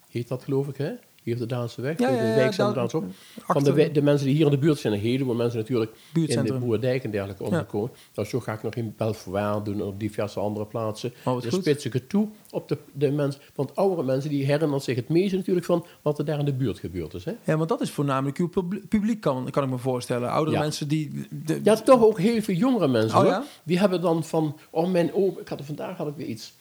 heet dat geloof ik, hè? Hier op de Daanse weg, Ja, de ja, ja, wijk Hof. Van de, de mensen die hier in de buurt zijn, een heleboel mensen natuurlijk in de. Boerdijk en dergelijke omgekomen. Nou, zo ga ik nog in Belfort doen en op diverse andere plaatsen. Oh, wat Dan spits ik het toe op de, de mensen. Want oudere mensen die herinneren zich het meest natuurlijk van wat er daar in de buurt gebeurd is. Hè? Ja, want dat is voornamelijk uw publiek, kan, kan ik me voorstellen. Oudere Ja. mensen die... De, Ja, toch ook heel veel jongere mensen. Oh, hoor. ja? Die hebben dan van, oh mijn opa, ik had er vandaag had ik weer iets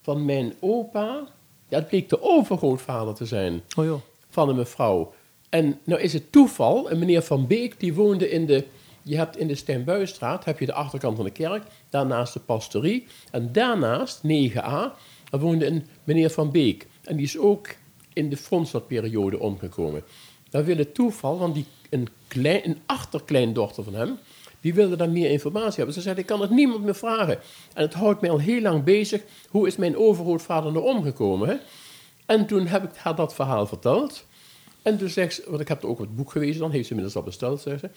van mijn opa. Ja, het bleek de overgrootvader te zijn Oh joh. van een mevrouw. En nou is het toeval, een meneer Van Beek, die woonde in de, je hebt in de Steenbuisstraat, heb je de achterkant van de kerk, daarnaast de pastorie. En daarnaast, 9a, daar woonde een meneer Van Beek. En die is ook in de Fronstadperiode omgekomen. Dat wil het toeval, want die, een, klein, een achterkleindochter van hem, die wilde daar meer informatie hebben. Ze zei, ik kan het niemand meer vragen. En het houdt mij al heel lang bezig, hoe is mijn overgrootvader nou omgekomen? En toen heb ik haar dat verhaal verteld. En toen zegt ze, want ik heb er ook het boek gelezen, dan heeft ze inmiddels al besteld, zegt ze.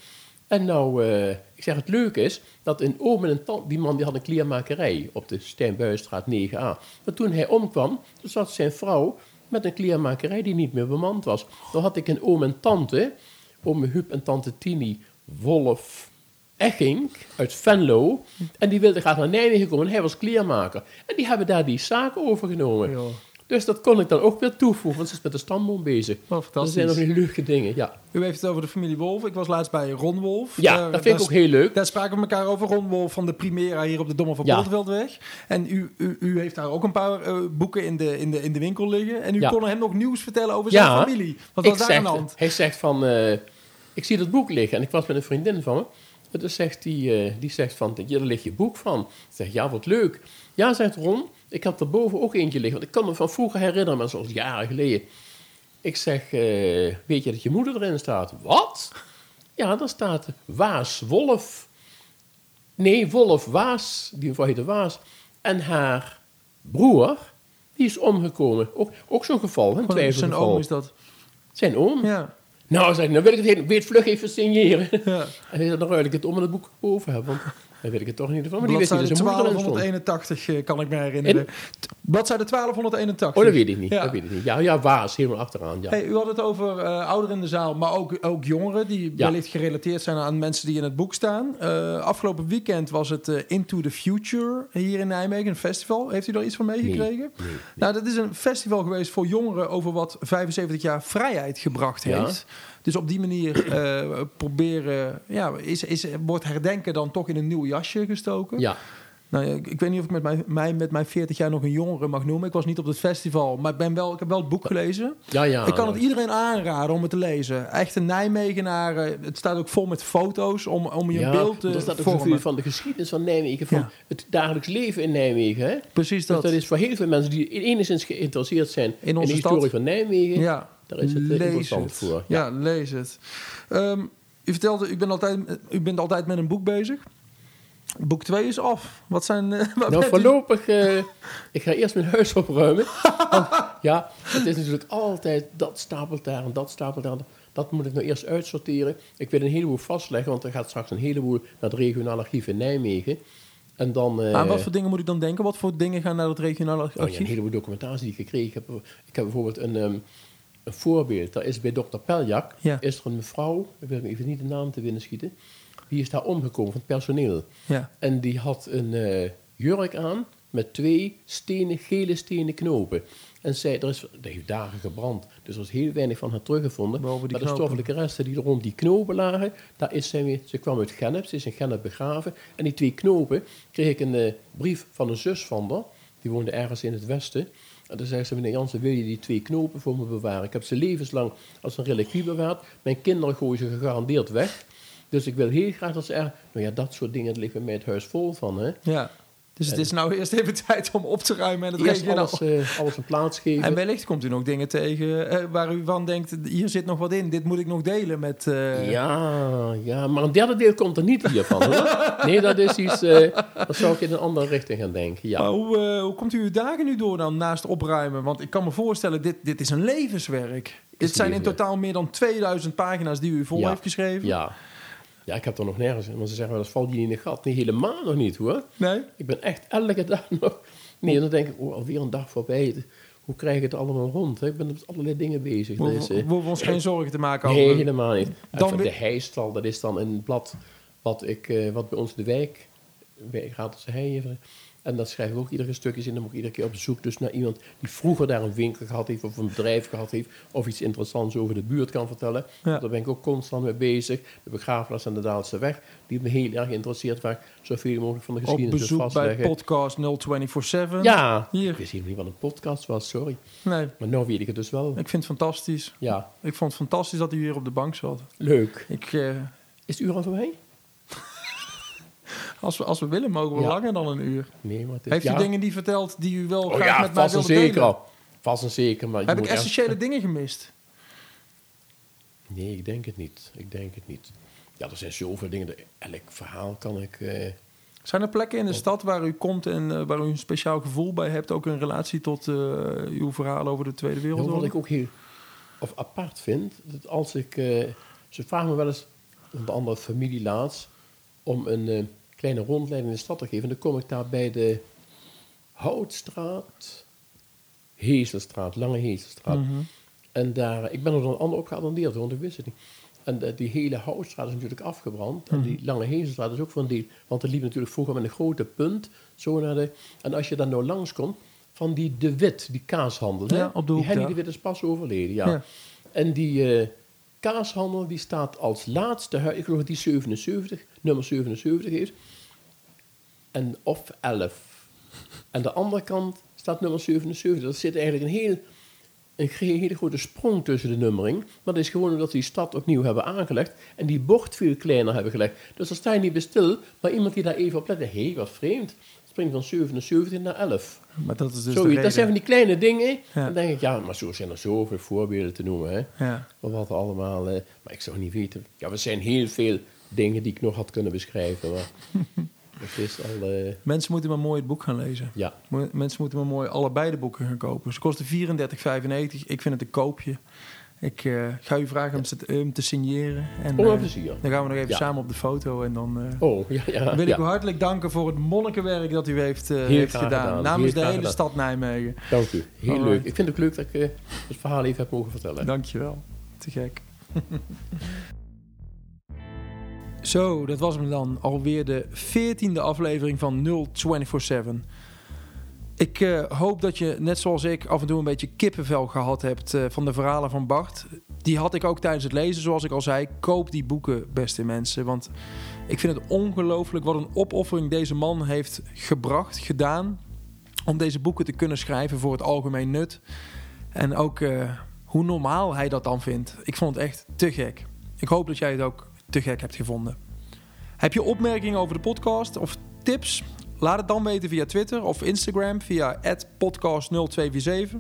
En nou, eh, ik zeg, het leuke is dat een oom en een tante, die man die had een kleermakerij op de Steenbuisstraat 9a. Maar toen hij omkwam, zat zijn vrouw met een kleermakerij die niet meer bemand was. Dan had ik een oom en tante, oom Huub en tante Tini Wolf Echink uit Venlo. En die wilde graag naar Nijmegen komen en hij was kleermaker. En die hebben daar die zaak overgenomen. Joh. Dus dat kon ik dan ook weer toevoegen, want ze is met de stamboom bezig. Wat Dat fantastisch. zijn nog die leuke dingen, ja. U heeft het over de familie Wolf. Ik was laatst bij Ron Wolf. Ja, dat daar vind ik ook heel leuk. Daar spraken we elkaar over. Ron Wolf van de Primera hier op de Domme van Ja. En u, u, u heeft daar ook een paar eh, boeken in de, in, de, in de winkel liggen. En u Ja. kon hem nog nieuws vertellen over zijn Ja, familie. Wat Ik was daar aan zeg, de hand? hij zegt van, eh, ik zie dat boek liggen en ik was met een vriendin van me. Toen zegt die, eh, die zegt van, daar ligt je boek van. Ik zeg, ja, wat leuk. Ja, zegt Ron, ik had er boven ook eentje liggen. Want ik kan me van vroeger herinneren, maar zoals jaren geleden. Ik zeg, eh, weet je dat je moeder erin staat? Wat? Ja, daar staat Waas Wolf. Nee, Wolf Waas, die mevrouw heette Waas. En haar broer, die is omgekomen. Ook, ook zo'n geval, een Zijn oom is dat. Zijn oom? Ja. Nou, zeg ik, dan wil ik het weet vlug even signeren. ja. En hij zei, dan ruil ik het om en het boek boven hebben, want dan weet ik het toch. Maar die wist niet dat zijn erin stond. 1281 eh, kan ik me herinneren. T- Bladzijde 1281. Oh, dat weet ik niet. Ja. Dat weet ik niet. Ja, ja, Waas, helemaal achteraan. Ja. Hey, u had het over eh, ouderen in de zaal, maar ook, ook jongeren die Ja. wellicht gerelateerd zijn aan mensen die in het boek staan. Eh, afgelopen weekend was het Into the Future hier in Nijmegen, een festival. Heeft u daar iets van meegekregen? Nee, nee. Nou, dat is een festival geweest voor jongeren over wat 75 jaar vrijheid gebracht Ja. Dus op die manier eh, proberen, ja, is, is, wordt herdenken dan toch in een nieuw jasje gestoken. Ja, Nou, ik, ik weet niet of ik met mijn, mij met mijn 40 jaar nog een jongere mag noemen. Ik was niet op het festival, maar ik, ben wel, ik heb wel het boek gelezen. ja, ja. ik kan het iedereen aanraden om het te lezen. Echt een Nijmegenaar. Het staat ook vol met foto's om, om je ja, beeld te er staat ook vormen. van de geschiedenis van Nijmegen, van Ja. het dagelijks leven in Nijmegen. Hè? Precies Dus dat. dat is voor heel veel mensen die enigszins geïnteresseerd zijn in, In onze de historie stad. van Nijmegen, ja, daar is het eh, lees interessant het. voor. Ja, lees het. Ehm, u vertelde, u bent, altijd, u bent altijd met een boek bezig. Boek 2 is af. Wat zijn... eh, Nou, voorlopig, eh, ik ga eerst mijn huis opruimen. Want, ja, het is natuurlijk altijd, dat stapelt daar en dat stapelt daar. Dat moet ik nou eerst uitsorteren. Ik wil een heleboel vastleggen, want er gaat straks een heleboel naar het regionaal archief in Nijmegen. En dan... eh, Aan wat voor dingen moet ik dan denken? Wat voor dingen gaan naar het regionale nou ja, archief? een heleboel documentatie die ik gekregen heb. Ik heb bijvoorbeeld een, ehm, een voorbeeld. Daar is bij dokter Peljak, Ja. is er een mevrouw, ik wil even niet de naam te winnen schieten, die is daar omgekomen van het personeel. ja. En die had een eh, jurk aan met twee stenen, gele stenen knopen. En zij, er, is, er heeft dagen gebrand, dus er is heel weinig van haar teruggevonden. Maar de stoffelijke resten die er rond die knopen lagen, daar is zij weer, ze kwam uit Gennep, ze is in Gennep begraven. En die twee knopen kreeg ik een eh, brief van een zus van haar, die woonde ergens in het westen. En dan zei ze, meneer Jansen, wil je die twee knopen voor me bewaren? Ik heb ze levenslang als een reliquie bewaard. Mijn kinderen gooien ze gegarandeerd weg. Dus ik wil heel graag dat ze er... Nou ja, dat soort dingen bij mij het huis vol van, hè. ja. Dus het is nou eerst even tijd om op te ruimen en het Eerst alles, eh, alles een plaats geven. En wellicht komt u nog dingen tegen eh, waar u van denkt, hier zit nog wat in, dit moet ik nog delen met... eh, Ja, ja, maar een derde deel komt er niet hiervan, hoor. Nee, dat is iets... dat zou ik in een andere richting gaan denken, ja. Maar hoe, hoe komt u uw dagen nu door dan naast opruimen? Want ik kan me voorstellen, dit, dit is een levenswerk. Dit zijn in totaal meer dan 2000 pagina's die u vol Ja. heeft geschreven. Ja. Ja, ik heb er nog nergens... Want ze zeggen wel, dat valt je niet in de gat. Nee, helemaal nog niet, hoor. Nee? Ik ben echt elke dag nog... Nee, dan denk ik, oh, alweer een dag voorbij. hoe krijg ik het allemaal rond? Hè? Ik ben met allerlei dingen bezig. We is, eh, hoeven we ons geen zorgen te maken nee, over. helemaal niet. Dan de heistal, dat is dan een blad wat, ik, eh, wat bij ons in de wijk, Gratis Heijen, en dat schrijf ik ook iedere stukjes in. Dan moet ik iedere keer op zoek dus naar iemand die vroeger daar een winkel gehad heeft, of een bedrijf gehad heeft, of iets interessants over de buurt kan vertellen. Ja. Daar ben ik ook constant mee bezig. De begraafplaats aan de Daalse weg, die me heel erg geïnteresseerd, waar ik zoveel mogelijk van de Op geschiedenis wil bezoek bij podcast 0247. Ja, Hier. ik wist helemaal niet wat een podcast was, sorry. Nee, Maar nu weet ik het dus wel. ik vind het fantastisch. Ja, Ik vond het fantastisch dat u hier op de bank zat. leuk. Ik, eh, Is het uur al voorbij? Als, we, als we willen, mogen we Ja. langer dan een uur. Nee, maar het is... Heeft u ja. dingen die verteld die u wel Oh graag ja, met mij wilde zeker delen? al. Vast en zeker, maar... Heb ik echt- essentiële dingen gemist? Nee, ik denk het niet. Ik denk het niet. Ja, er zijn zoveel dingen. Elk verhaal kan ik... eh, Zijn er plekken in de stad waar u komt en eh, waar u een speciaal gevoel bij hebt? Ook in relatie tot eh, uw verhaal over de Tweede Nou, wat Wereldoorlog? ik ook heel of apart vind, dat als ik... ze vragen me wel eens, onder andere familie laatst, om een kleine rondleiding in de stad te geven. En dan kom ik daar bij de Houtstraat, Hezelstraat, Lange Hezelstraat. Mhm. En daar, ik ben er een ander op geattendeerd, want ik wist het niet. En eh, die hele Houtstraat is natuurlijk afgebrand. En die Lange Hezelstraat is ook een deel. Want er liep natuurlijk vroeger met een grote punt. Zo naar de, en als je daar nou langskomt, van die De Wit, die kaashandel. Ja, op de hoek Die Henny daar. De Wit is pas overleden, ja. Ja. En die eh, kaashandel die staat als laatste ik geloof dat die 77, nummer 77 heeft. En of 11. En de andere kant staat nummer 77. Er zit eigenlijk een heel een hele grote sprong tussen de nummering. Maar dat is gewoon omdat ze die stad opnieuw hebben aangelegd en die bocht veel kleiner hebben gelegd. Dus daar sta je niet bij stil, maar iemand die daar even op let, hé, wat vreemd. Springt van 77 naar 11. Maar dat is dus reden. Dat zijn van die kleine dingen. Ja. Dan denk ik, ja, maar zo zijn er zoveel voorbeelden te noemen. Hè. Ja. Wat er allemaal... eh, maar ik zou niet weten. Ja, er zijn heel veel dingen die ik nog had kunnen beschrijven. Maar het is al... eh, Mensen moeten maar mooi het boek gaan lezen. ja, Mensen moeten maar mooi allebei de boeken gaan kopen. Ze kosten 34,95. Ik vind het een koopje. Ik eh, ga u vragen om ze te, signeren. En, oh, eh, plezier. dan gaan we nog even Ja. samen op de foto. En dan eh, Oh, ja, ja. wil ik ja. u hartelijk danken voor het monnikenwerk dat u heeft, heeft gedaan. gedaan. Namens de hele gedaan. stad Nijmegen. Dank u. Heel Alright. leuk. Ik vind het leuk dat ik het verhaal even heb mogen vertellen. Dankjewel. Te gek. Zo, dat was hem dan. Alweer de veertiende aflevering van 0247. Ik eh, hoop dat je, net zoals ik, af en toe een beetje kippenvel gehad hebt eh, van de verhalen van Bart. Die had ik ook tijdens het lezen, zoals ik al zei. Koop die boeken, beste mensen. Want ik vind het ongelooflijk wat een opoffering deze man heeft gebracht, gedaan. Om deze boeken te kunnen schrijven voor het algemeen nut. En ook eh, hoe normaal hij dat dan vindt. Ik vond het echt te gek. Ik hoop dat jij het ook te gek hebt gevonden. Heb je opmerkingen over de podcast of tips? Laat het dan weten via Twitter of Instagram via podcast0247.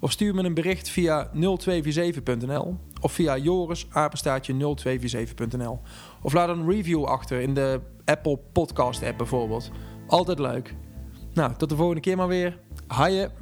Of stuur me een bericht via 0247.nl. Of via Joris, apenstaartje 0247.nl. Of laat een review achter in de Apple Podcast app bijvoorbeeld. Altijd leuk. Nou, tot de volgende keer maar weer. Haaien.